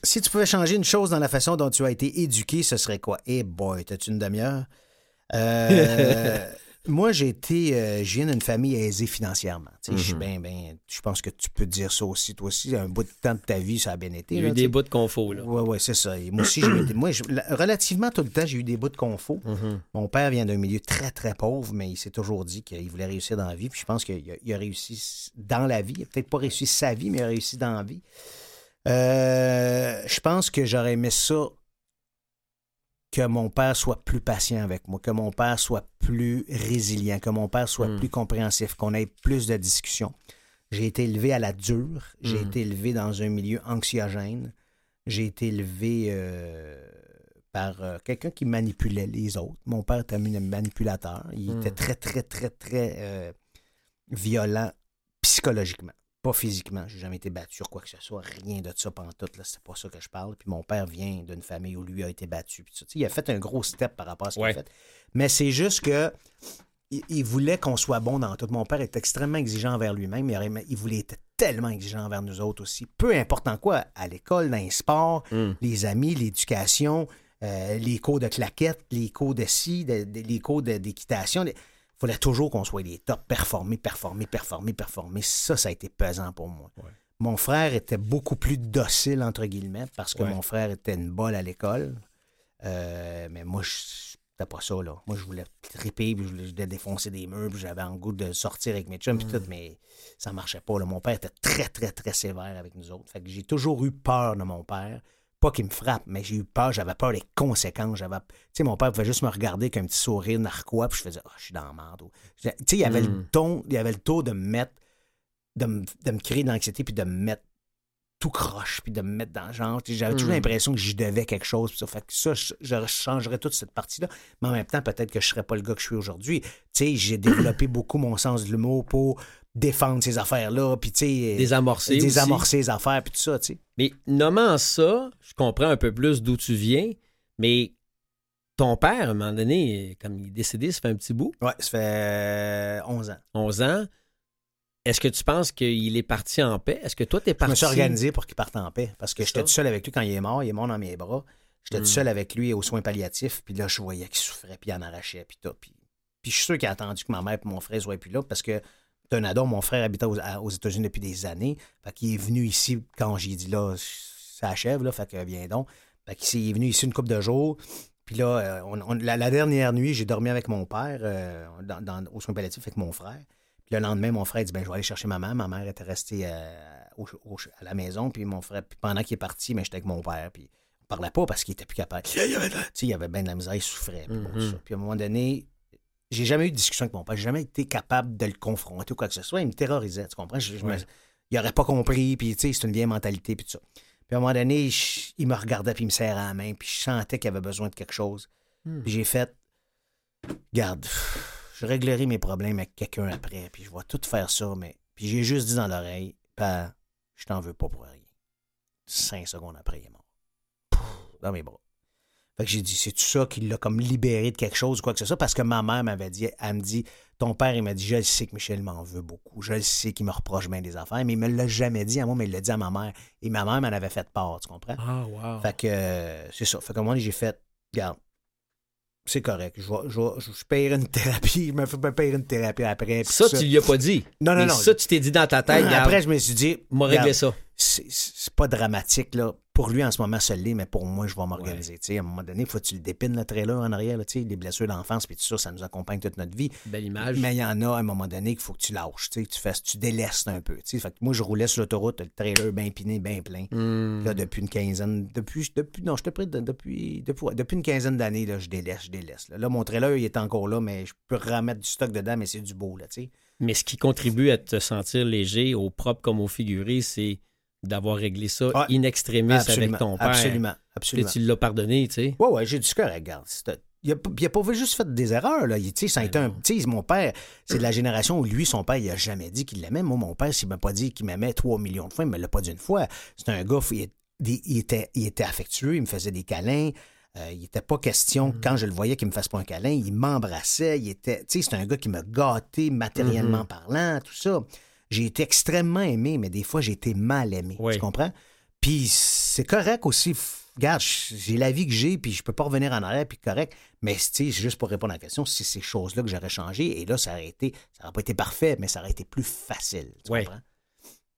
Si tu pouvais changer une chose dans la façon dont tu as été éduqué, ce serait quoi? Eh boy, t'as-tu une demi-heure? Euh, [laughs] moi, j'ai été. Euh, je viens d'une famille aisée financièrement. Je suis bien. Je pense que tu peux dire ça aussi. Toi aussi, un bout de temps de ta vie, ça a bien été. Il y a eu des bouts de confort, là. Oui, oui, c'est ça. moi aussi, j'ai moi, relativement tout le temps, j'ai eu des bouts de confort. Mm-hmm. Mon père vient d'un milieu très, très pauvre, mais il s'est toujours dit qu'il voulait réussir dans la vie. Puis je pense qu'il a, réussi dans la vie. Il n'a peut-être pas réussi sa vie, mais il a réussi dans la vie. Euh, je pense que j'aurais aimé ça que mon père soit plus patient avec moi, que mon père soit plus résilient, que mon père soit hmm. plus compréhensif, qu'on ait plus de discussions. J'ai été élevé à la dure, j'ai hmm. été élevé dans un milieu anxiogène, j'ai été élevé euh, par euh, quelqu'un qui manipulait les autres. Mon père était un manipulateur, il était hmm. très, très, très, très... Euh, violent psychologiquement. Pas physiquement. J'ai jamais été battu sur quoi que ce soit. Rien de ça pendant tout. C'est pas ça que je parle. Puis mon père vient d'une famille où lui a été battu. Puis il a fait un gros step par rapport à ce qu'il a fait. Mais c'est juste que il, voulait qu'on soit bon dans tout. Mon père est extrêmement exigeant envers lui-même. Il, il voulait être tellement exigeant envers nous autres aussi. Peu importe en quoi, à l'école, dans les sports, hmm. les amis, l'éducation, euh, les cours de claquettes, les cours de scie, les cours d'équitation. Fallait toujours qu'on soit les tops, performer, performer, performer, performer. Ça, ça a été pesant pour moi. Mon frère était beaucoup plus docile, entre guillemets, parce que mon frère était une bolle à l'école. Euh, mais moi, c'était pas ça, là. Moi, je voulais triper, puis je voulais défoncer des murs, puis j'avais un goût de sortir avec mes chums, puis tout, mm. mais ça marchait pas. Mon père était très, très, très sévère avec nous autres. Fait que j'ai toujours eu peur de mon père. Pas qu'il me frappe, mais j'ai eu peur, j'avais peur des conséquences. J'avais... Tu sais, mon père pouvait juste me regarder avec un petit sourire narquois, puis je faisais, oh, je suis dans la merde. Tu sais, il y avait le mm. ton, il y avait le taux de me mettre, de me, de me créer de l'anxiété, puis de me mettre tout croche, puis de me mettre dans le genre. J'avais toujours hmm. l'impression que j'y devais quelque chose. ça. Fait que ça, je, changerais toute cette partie-là. Mais en même temps, peut-être que je ne serais pas le gars que je suis aujourd'hui. j'ai développé beaucoup mon sens de l'humour pour défendre ces affaires-là, puis tu sais... Désamorcer Désamorcer les affaires, puis tout ça, tu sais. Mais nommant ça, je comprends un peu plus d'où tu viens, mais ton père, à un moment donné, comme il est décédé, ça fait un petit bout. Ouais, ça fait 11 ans. 11 ans. Est-ce que tu penses qu'il est parti en paix? Est-ce que toi, t'es parti? Je me suis organisé pour qu'il parte en paix parce que j'étais tout seul avec lui quand il est mort. Il est mort dans mes bras. J'étais tout hmm. seul avec lui aux soins palliatifs. Puis là, je voyais qu'il souffrait, puis il en arrachait, puis tout. Puis, puis je suis sûr qu'il a attendu que ma mère et mon frère soient plus là parce que d'un ado, mon frère habitait aux, États-Unis depuis des années. Fait qu'il est venu ici quand j'ai dit là, ça achève, là, fait que viens donc. Fait qu'il est venu ici une couple de jours. Puis là, euh, la, dernière nuit, j'ai dormi avec mon père euh, dans, aux soins palliatifs avec mon frère. Puis le lendemain, mon frère dit ben, Je vais aller chercher ma mère. Ma mère était restée euh, à la maison. Puis mon frère, pendant qu'il est parti, mais j'étais avec mon père. Puis on parlait pas parce qu'il était plus capable. Il avait, il avait bien de la misère, il souffrait. Mm-hmm. Puis, à un moment donné, j'ai jamais eu de discussion avec mon père. J'ai jamais été capable de le confronter ou quoi que ce soit. Il me terrorisait, tu comprends? il n'aurait pas compris, puis tu sais, c'est une vieille mentalité, puis tout ça. Puis à un moment donné, il me regardait, puis il me serrait la main, puis je sentais qu'il avait besoin de quelque chose. Hmm. Puis j'ai fait, garde, je réglerai mes problèmes avec quelqu'un après, puis je vais tout faire ça, mais. Puis j'ai juste dit dans l'oreille, pas, je t'en veux pas pour rien. Cinq secondes après, il est mort. dans mes bras. Fait que j'ai dit, c'est tout ça qui l'a comme libéré de quelque chose ou quoi que ce soit, parce que ma mère m'avait dit, elle me dit, ton père, il m'a dit, je sais que Michel m'en veut beaucoup, je sais qu'il me reproche bien des affaires, mais il me l'a jamais dit à moi, mais il l'a dit à ma mère. Et ma mère m'en avait fait part, tu comprends? Ah, wow. Fait que, euh, c'est ça. Fait que moi, j'ai fait, regarde, c'est correct. Je, je, je, paierai une thérapie. Je me fais payer une thérapie après. Ça, tu lui as pas dit. Non, non, non. Ça, tu t'es dit dans ta tête. Après, je me suis dit. M'a réglé ça. C'est pas dramatique, là pour lui en ce moment, ça l'est, mais pour moi, je vais m'organiser. À un moment donné, il faut que tu le dépines le trailer en arrière, là, les blessures d'enfance, puis tout ça, ça nous accompagne toute notre vie. Belle image. Mais il y en a à un moment donné qu'il faut que tu lâches, tu fasses, tu délaisses un peu. Fait que moi, je roulais sur l'autoroute, le trailer bien piné, bien plein. Hmm. Là, depuis une quinzaine, depuis, depuis non, je te prie, depuis, depuis, depuis une quinzaine d'années, là, je délaisse, je délaisse. Là. mon trailer, il est encore là, mais je peux remettre du stock dedans, mais c'est du beau, là, tu sais. Mais ce qui contribue à te sentir léger, au propre comme au figuré, c'est d'avoir réglé ça in extremis avec ton père. Absolument, absolument. Et tu l'as pardonné, tu sais. Oui, oui, j'ai dit correct, regarde. Il n'a pas juste fait des erreurs. Là. Il, ça a été un, mon père, c'est de la génération où lui, son père, il n'a jamais dit qu'il l'aimait. Moi, mon père, s'il ne m'a pas dit qu'il m'aimait 3 millions de fois, il ne me l'a pas dit une fois. C'est un gars, il, était, il était affectueux, il me faisait des câlins. Euh, il n'était pas question, mm-hmm. quand je le voyais, qu'il me fasse pas un câlin. Il m'embrassait. Il était, c'est un gars qui me gâtait matériellement mm-hmm. parlant, tout ça j'ai été extrêmement aimé, mais des fois, j'ai été mal aimé. Tu comprends? Puis c'est correct aussi. Regarde, j'ai la vie que j'ai, puis je peux pas revenir en arrière, puis correct. Mais c'est juste pour répondre à la question, c'est ces choses-là que j'aurais changé. Et là, ça aurait été, ça n'aurait pas été parfait, mais ça aurait été plus facile. Tu comprends?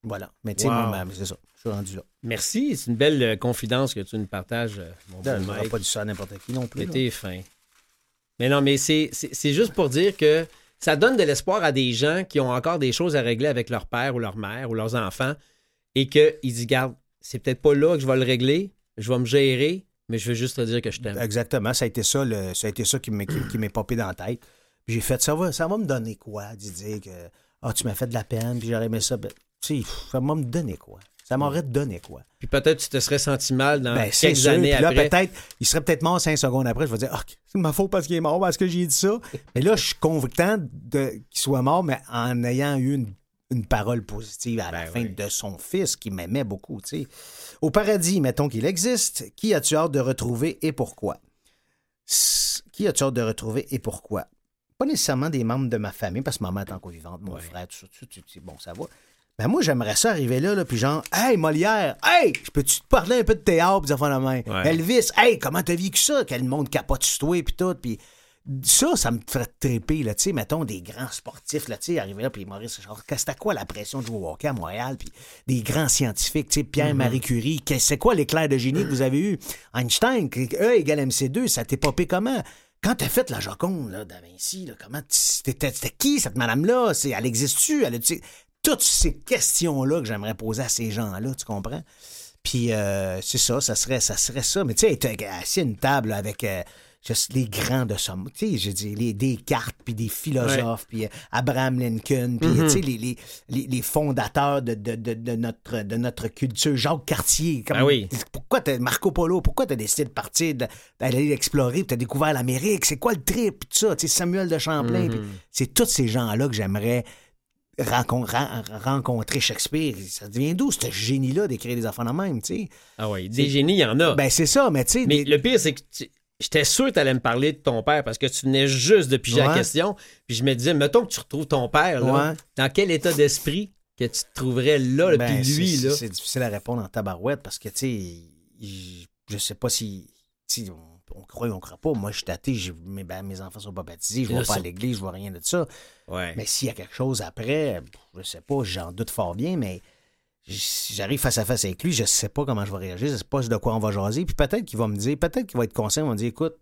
Voilà. Mais tu sais, moi, c'est ça. Je suis rendu là. Merci. C'est une belle euh, confidence que tu nous partages, euh, mon bon pas du ça à n'importe qui non plus. Mais t'es fin. Mais non, mais c'est juste pour dire que ça donne de l'espoir à des gens qui ont encore des choses à régler avec leur père ou leur mère ou leurs enfants et qu'ils disent, garde, c'est peut-être pas là que je vais le régler, je vais me gérer, mais je veux juste te dire que je t'aime. Exactement, ça a été ça, ça, a qui m'est popé dans la tête. J'ai fait, ça va, ça va me donner quoi, de que, ah, tu m'as fait de la peine, puis j'aurais aimé ça. Ben, tu sais, ça va me donner quoi? Ça m'aurait donné quoi? Puis peut-être tu te serais senti mal dans Ben, quelques sûr. années Puis là, après. peut-être, il serait peut-être mort cinq secondes après. Je vais dire, ah, c'est ma faute parce qu'il est mort, parce que j'ai dit ça. [laughs] Mais là, je suis de- qu'il soit mort, mais en ayant eu une, une parole positive à la Ben fin oui. de son fils qui m'aimait beaucoup. tu sais. Au paradis, mettons qu'il existe, qui as-tu hâte de retrouver et pourquoi? Qui as-tu hâte de retrouver et pourquoi? Pas nécessairement des membres de ma famille, parce que maman est encore vivante, mon Ouais. frère, tout ça, tout ça, tout ça, bon, ça va. Ben moi, j'aimerais ça arriver là, là puis genre, hey, Molière, hey, je peux-tu te parler un peu de théâtre, puis de même? Ouais. Elvis, hey, comment t'as vécu ça? Quel monde capote sur toi, puis tout, puis ça, ça me ferait triper, là, tu sais, mettons, des grands sportifs, là, tu sais, arriver là, puis Maurice, genre, c'était quoi la pression de jouer au hockey à Montréal, puis des grands scientifiques, tu sais, Pierre-Marie Curie, que- c'est quoi l'éclair de génie que vous avez eu? Einstein, E égale MC2, ça t'est popé comment? Quand t'as fait la Joconde, là, da Vinci, là, comment, c'était qui, cette madame-là? Elle existe-tu? Elle a-tu- Toutes ces questions-là que j'aimerais poser à ces gens-là, tu comprends? Puis euh, c'est ça, ça serait, ça serait ça. Mais tu sais, être assis à une table avec euh, juste les grands de somme. Tu sais, je dis, les, des cartes, puis des philosophes, puis euh, Abraham Lincoln, puis tu sais, les, les, les, les fondateurs de, de, de, de notre, de notre culture. Jacques Cartier. Comme, Ah oui. Pourquoi t'as Marco Polo? Pourquoi t'as décidé de partir, d'aller explorer, puis t'as découvert l'Amérique? C'est quoi le trip? Tout ça, tu sais, Samuel de Champlain. puis c'est tous ces gens-là que j'aimerais rencontrer Shakespeare. Ça devient d'où, ce génie-là, d'écrire des enfants de même, tu sais? Ah oui, des génies, il y en a. Ben, c'est ça, mais tu sais. Mais des- le pire, c'est que j'étais sûr que tu allais me parler de ton père parce que tu venais juste de piger la question. Puis je me disais, mettons que tu retrouves ton père, là, Ouais. dans quel état d'esprit que tu te trouverais là, là, Ben, puis lui, là? C'est difficile à répondre en tabarouette parce que, tu sais, je sais pas si. si on, on croit ou on croit pas. Moi, je suis athée, mes, ben, mes enfants sont pas baptisés, je Là, vais pas à l'église, je vois rien de ça. Ouais. Mais s'il y a quelque chose après, je sais pas, j'en doute fort bien, mais si j'arrive face à face avec lui, je sais pas comment je vais réagir, je sais pas de quoi on va jaser. Puis peut-être qu'il va me dire, peut-être qu'il va être conscient, il va me dire, écoute,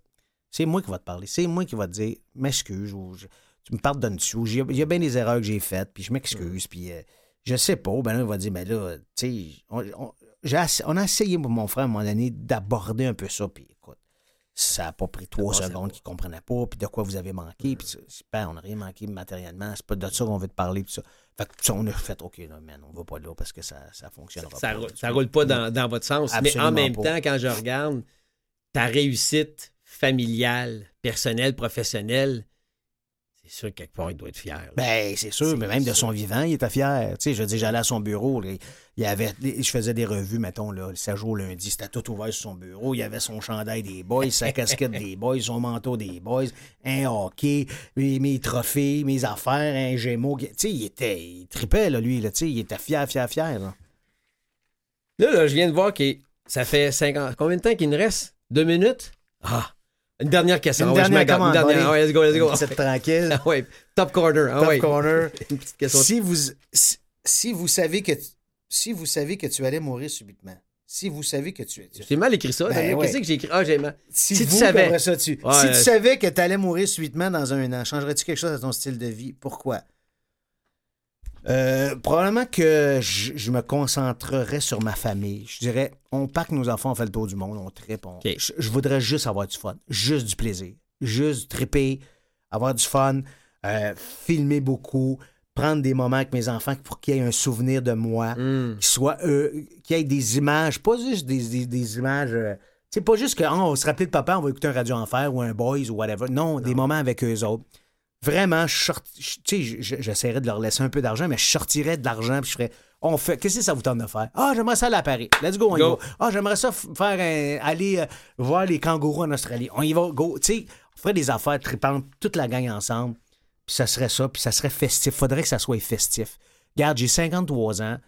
c'est moi qui va te parler, c'est moi qui va te dire, m'excuse, ou je- tu me pardonnes dessus, ou il y a- bien des erreurs que j'ai faites, puis je m'excuse, puis euh, je sais pas. Ben là, il va dire, mais là, tu sais, on a essayé, pour mon frère, à un moment donné, d'aborder un peu ça, puis écoute, ça a pas pris trois secondes qu'il comprenait pas, puis de quoi vous avez manqué, puis ça, super, on n'a rien manqué matériellement, c'est pas de ça qu'on veut te parler, puis ça. Fait que ça, on a fait, OK, là, man, on va pas là parce que ça, ça fonctionnera Ça, pas. roule, ça roule pas dans, dans votre sens. mais en même pas. temps, quand je regarde ta réussite familiale, personnelle, professionnelle, c'est sûr que quelque part, il doit être fier. là. Ben, c'est sûr, mais même de son vivant, il était fier. Tu sais, je veux dire, j'allais à son bureau, là, il y avait, je faisais des revues, mettons, là, le 7 jours lundi, c'était tout ouvert sur son bureau, il y avait son chandail des boys, sa casquette [laughs] des boys, son manteau des boys, un hockey, mes, mes trophées, mes affaires, un gémeau. Tu sais, il était, il tripait, là, lui, là, tu sais, il était fier, fier, fier, là. Là, là, je viens de voir que ça fait 50. Combien de temps qu'il nous reste? Deux minutes? Ah! Une dernière question. Une ouais, dernière m'agarde. commande, Une dernière. ouais, let's go, let's go. Une petite tranquille. Ah [laughs] ouais, top corner. Ah Top ouais. corner. [laughs] Une petite question. Si vous, si, si vous savez que, si vous savez que tu allais mourir subitement, si vous savez que tu, tu- J'ai mal écrit ça. Ben ouais. Qu'est-ce que j'ai écrit? Ah, j'ai mal. Si, Si tu savais. ça, tu- Ouais, si tu savais que tu allais mourir subitement dans un an, changerais-tu quelque chose à ton style de vie? Pourquoi? Euh, probablement que je, je me concentrerais sur ma famille. Je dirais, on pack nos enfants, on fait le tour du monde, on tripe. on- Ok. je, je voudrais juste avoir du fun, juste du plaisir, juste triper, avoir du fun, euh, filmer beaucoup, prendre des moments avec mes enfants pour qu'il y ait un souvenir de moi Hmm. qui soit euh, qu'il y ait des images, pas juste des, des- des images. euh, c'est pas juste qu'on on va se rappeler de papa, on va écouter un radio enfer ou un boys ou whatever. Non, des moments avec eux autres. Vraiment, je j'essaierais de leur laisser un peu d'argent, mais je sortirais de l'argent puis je ferais. On fait. Qu'est-ce que ça vous tente de faire? Ah, j'aimerais ça aller à Paris. Let's go, on y Go. va. Ah, j'aimerais ça faire un- aller euh, voir les kangourous en Australie. On y va, go. Tu sais, on ferait des affaires tripantes, toute la gang ensemble. Puis ça serait ça, puis ça serait festif. Faudrait que ça soit festif. Regarde, j'ai 53 ans.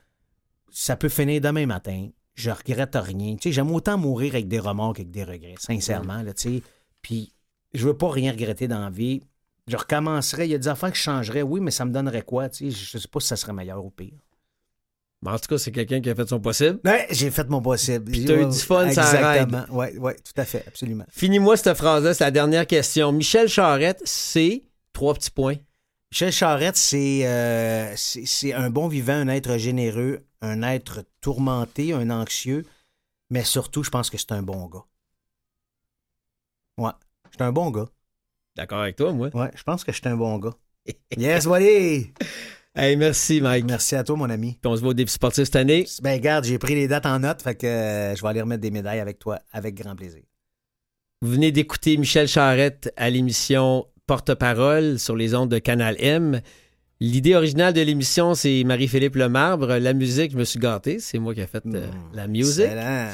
Ça peut finir demain matin. Je regrette rien. Tu sais, j'aime autant mourir avec des remords qu'avec des regrets, sincèrement, là, tu sais. Puis je veux pas rien regretter dans la vie. Je recommencerais. Il y a des affaires que je changerais, oui, mais ça me donnerait quoi, tu sais? Je sais pas si ça serait meilleur ou pire. Mais en tout cas, c'est quelqu'un qui a fait son possible. Ouais, j'ai fait mon possible. Puis t'as eu du fun, ça Exactement. Oui, oui, tout à fait, absolument. Finis-moi cette phrase-là, c'est la dernière question. Michel Charette, c'est trois petits points. Michel Charette, c'est euh, c'est c'est un bon vivant, un être généreux, un être tourmenté, un anxieux, mais surtout, je pense que c'est un bon gars. Ouais, suis un bon gars. D'accord avec toi, moi? Ouais, je pense que je suis un bon gars. [laughs] Yes, buddy! Hey, merci, Mike. Merci à toi, mon ami. Puis on se voit au défi sportif cette année. Ben, garde, j'ai pris les dates en note, fait que euh, je vais aller remettre des médailles avec toi, avec grand plaisir. Vous venez d'écouter Michel Charrette à l'émission Porte-parole sur les ondes de Canal M. L'idée originale de l'émission, c'est Marie-Philippe Lemarbre. La musique, je me suis gâté. C'est moi qui ai fait euh, Mmh, la musique. Excellent.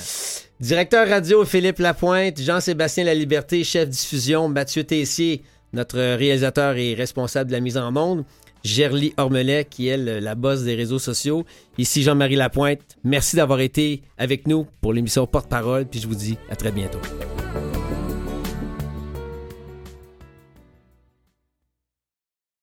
Directeur radio, Philippe Lapointe. Jean-Sébastien Laliberté, chef diffusion. Mathieu Tessier, notre réalisateur et responsable de la mise en monde. Gerly Ormelet, qui est la boss des réseaux sociaux. Ici Jean-Marie Lapointe. Merci d'avoir été avec nous pour l'émission Porte-parole. Puis je vous dis à très bientôt.